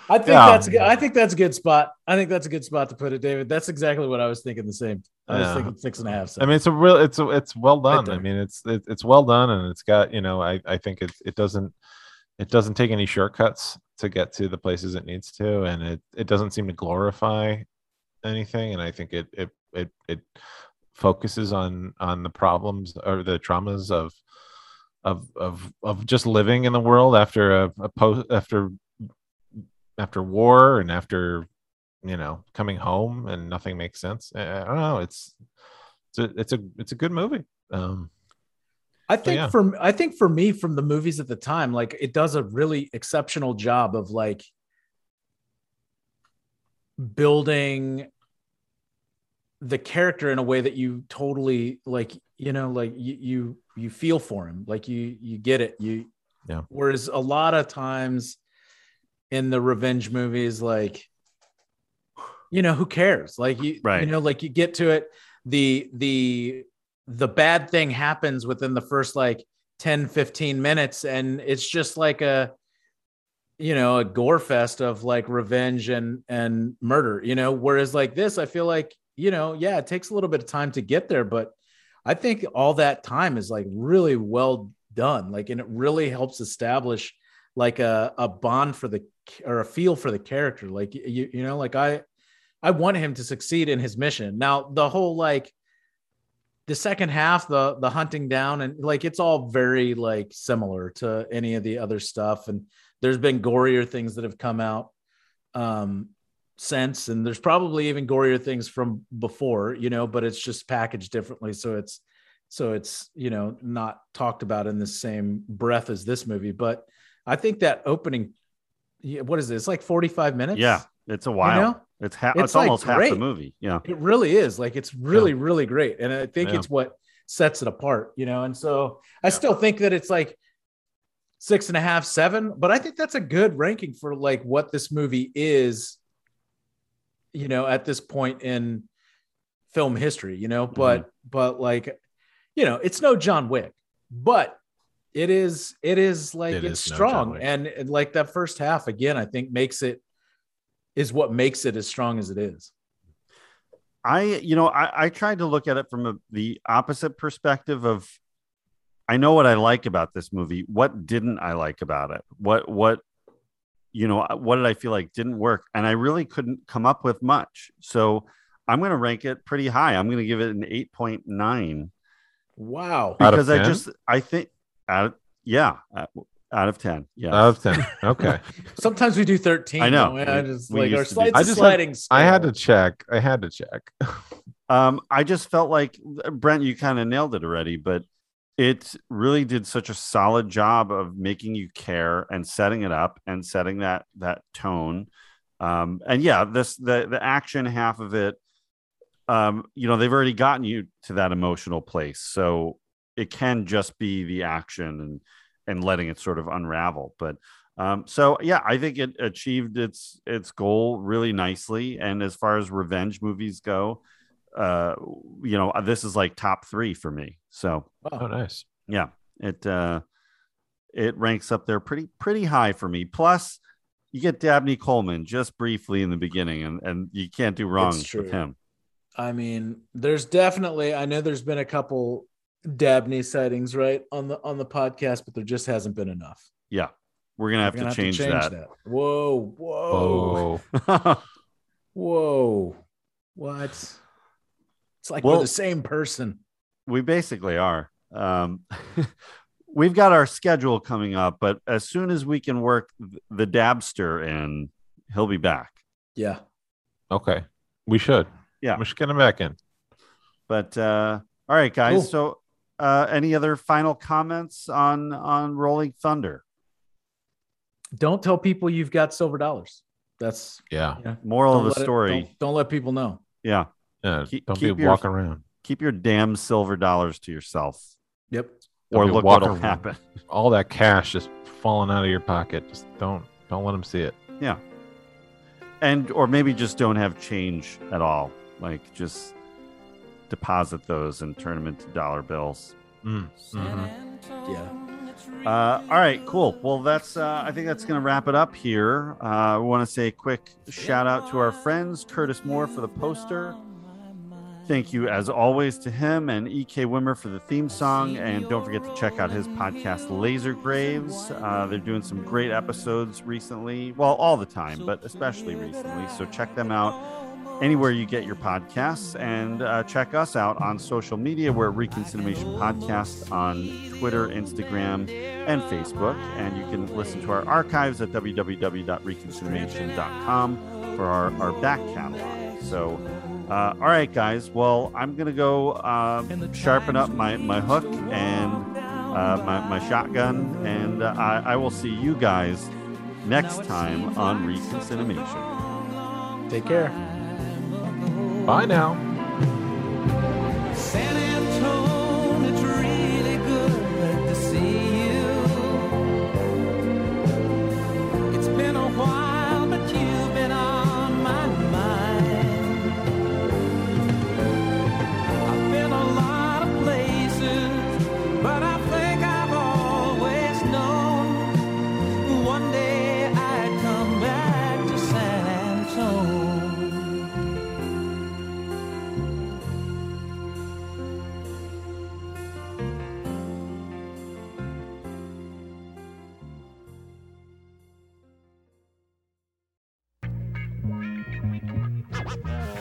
I think Yeah. that's a good, I think that's a good spot. I think that's a good spot to put it, David. That's exactly what I was thinking. The same. I was Yeah. thinking six and a half. I mean, it's a real. It's a, it's well done. there. I mean, it's it, it's well done, and it's got you know. I I think it it doesn't it doesn't take any shortcuts to get to the places it needs to, and it it doesn't seem to glorify anything. And I think it it it it focuses on on the problems or the traumas of of of of just living in the world after a, a post after after war and after you know coming home and nothing makes sense. I, don't know. It's it's a it's a it's a good movie. Um, I think yeah. for I think for me from the movies at the time, like it does a really exceptional job of like building the character in a way that you totally like, you know, like you you you feel for him, like you you get it. You Yeah. Whereas a lot of times in the revenge movies, like you know, who cares? Like you, Right. you know, like you get to it, the the the bad thing happens within the first like 10 15 minutes and it's just like a you know a gore fest of like revenge and and murder you know whereas like this i feel like you know yeah it takes a little bit of time to get there but i think all that time is like really well done like and it really helps establish like a, a bond for the or a feel for the character like you you know like i i want him to succeed in his mission. Now the whole like the second half the the hunting down and like it's all very like similar to any of the other stuff and there's been gorier things that have come out. Um since and there's probably even gorier things from before you know but it's just packaged differently so it's so it's you know not talked about in the same breath as this movie but i think that opening yeah, what is it it's like 45 minutes Yeah, it's a while. know? It's half. It's, It's, like, almost half the movie. Yeah. it really is like it's really really great and i think Yeah. it's what sets it apart you know and so i still think that it's like six and a half seven but i think that's a good ranking for like what this movie is you know at this point in film history you know mm-hmm. but but like you know it's no john wick but it is it is like It it's is strong and, and like that first half again i think makes it is what makes it as strong as it is I, you know, I, I tried to look at it from a, the opposite perspective of, I know what I like about this movie. What didn't I like about it? What, what, you know, what did I feel like didn't work? And I really couldn't come up with much. So I'm going to rank it pretty high. I'm going to give it an 8.9 wow Out of because I just, I think, out of, yeah, out out of 10. Yeah. out of ten. Okay. Sometimes we do 13. I know. we? I just like our used to do slides that. I a just sliding I had to check. I had to check. Um, I just felt like Brent, you kind of nailed it already, but it really did such a solid job of making you care and setting it up and setting that that tone. Um, and yeah, this the the action half of it, um, you know, they've already gotten you to that emotional place, so it can just be the action and and letting it sort of unravel. But um, so yeah, I think it achieved its its goal really nicely. And as far as revenge movies go, uh you know this is like top three for me so Oh, nice. yeah it uh it ranks up there pretty pretty high for me plus you get dabney coleman just briefly in the beginning and and you can't do wrong with him I mean, there's definitely I know there's been a couple Dabney sightings right on the on the podcast, but there just hasn't been enough. yeah we're gonna have, We're gonna to, change that, Whoa, whoa, Oh, whoa. What? It's like Well- we're the same person. we basically are um we've got our schedule coming up but as soon as we can work the dabster in he'll be back Yeah. okay. We should. Yeah. We should get him back in. But uh, all right, guys. Cool. So, uh, any other final comments on on Rolling Thunder? Don't tell people you've got silver dollars. That's Yeah. yeah. Moral Don't of the let it- story: don't, don't let people know. Yeah, Yeah. Keep- Don't keep be your- walking around. keep your damn silver dollars to yourself, Yep. Don't or look what'll around. happen. All that cash just falling out of your pocket. Just don't don't let them see it. Yeah, and or maybe just don't have change at all. Like just deposit those and turn them into dollar bills. Mm. mhm. Yeah. Uh, all right, cool. Well, that's uh, I think that's going to wrap it up here. Uh, we want to say a quick shout out to our friends Curtis Moore for the poster. Thank you, as always, to him and EK Wimmer for the theme song. And don't forget to check out his podcast, Laser Graves. Uh, they're doing some great episodes recently. Well, all the time, but especially recently. So check them out. anywhere you get your podcasts. And uh, check us out on social media. We're Reconciliation Podcast on Twitter, Instagram, and Facebook. And you can listen to our archives at www.reconciliation.com for our, our back catalog. So, uh, all right, guys. Well, I'm going to go uh, sharpen up my, my hook and uh, my, my shotgun, and uh, I, I will see you guys next time on Reconciliation. Take care. Bye now.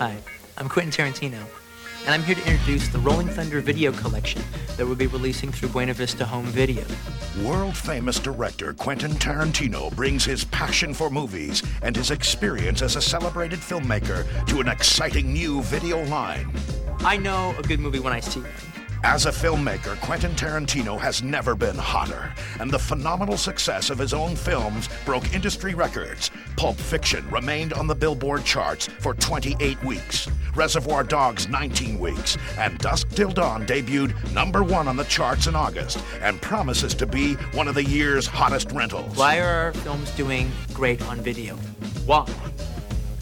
Hi, I'm Quentin Tarantino, and I'm here to introduce the Rolling Thunder video collection that we'll be releasing through Buena Vista Home Video. World famous director Quentin Tarantino brings his passion for movies and his experience as a celebrated filmmaker to an exciting new video line. I know a good movie when I see one. As a filmmaker, Quentin Tarantino has never been hotter, and the phenomenal success of his own films broke industry records. Pulp Fiction remained on the Billboard charts for 28 weeks, Reservoir Dogs 19 weeks, and Dusk Till Dawn debuted number one on the charts in August and promises to be one of the year's hottest rentals. Why are our films doing great on video? Why?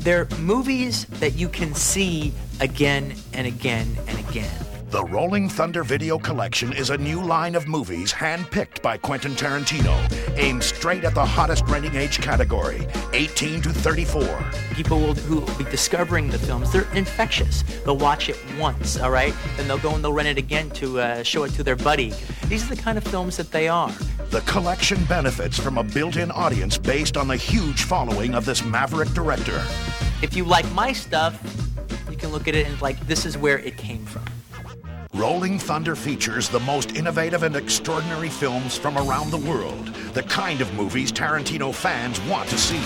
They're movies that you can see again and again and again. The Rolling Thunder Video Collection is a new line of movies handpicked by Quentin Tarantino, aimed straight at the hottest renting age category, 18 to 34. People will, who will be discovering the films, they're infectious. They'll watch it once, all right? Then they'll go and they'll rent it again to uh, show it to their buddy. These are the kind of films that they are. The collection benefits from a built in audience based on the huge following of this maverick director. If you like my stuff, you can look at it and like, this is where it came from. Rolling Thunder features the most innovative and extraordinary films from around the world, the kind of movies Tarantino fans want to see.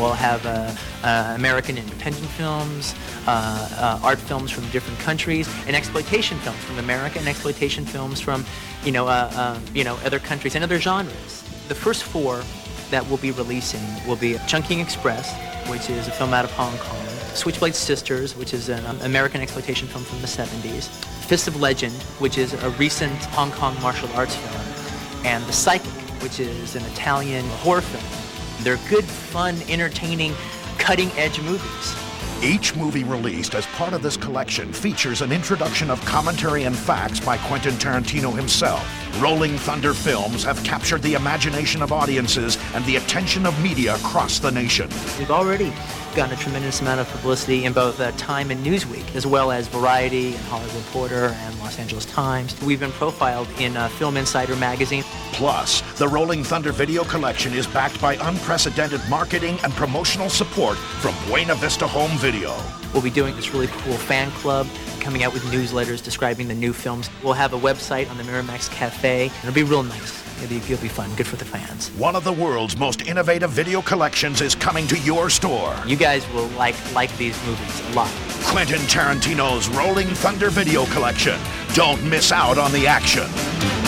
We'll have uh, uh, American independent films, uh, uh, art films from different countries, and exploitation films from America, and exploitation films from, you know, uh, uh, you know, other countries and other genres. The first four that we'll be releasing will be Chungking Express, which is a film out of Hong Kong, Switchblade Sisters, which is an um, American exploitation film from the 70s, Fist of Legend, which is a recent Hong Kong martial arts film, and The Psychic, which is an Italian horror film. They're good, fun, entertaining, cutting edge movies. Each movie released as part of this collection features an introduction of commentary and facts by Quentin Tarantino himself. Rolling Thunder films have captured the imagination of audiences and the attention of media across the nation. We've already gotten a tremendous amount of publicity in both uh, Time and Newsweek, as well as Variety and Hollywood Reporter and Los Angeles Times. We've been profiled in uh, Film Insider magazine. Plus, the Rolling Thunder video collection is backed by unprecedented marketing and promotional support from Buena Vista Home Video. We'll be doing this really cool fan club, coming out with newsletters describing the new films. We'll have a website on the Miramax Cafe. It'll be real nice. It'll be, it'll be fun, good for the fans. One of the world's most innovative video collections is coming to your store. You guys will like like these movies a lot. Quentin Tarantino's Rolling Thunder video collection. Don't miss out on the action.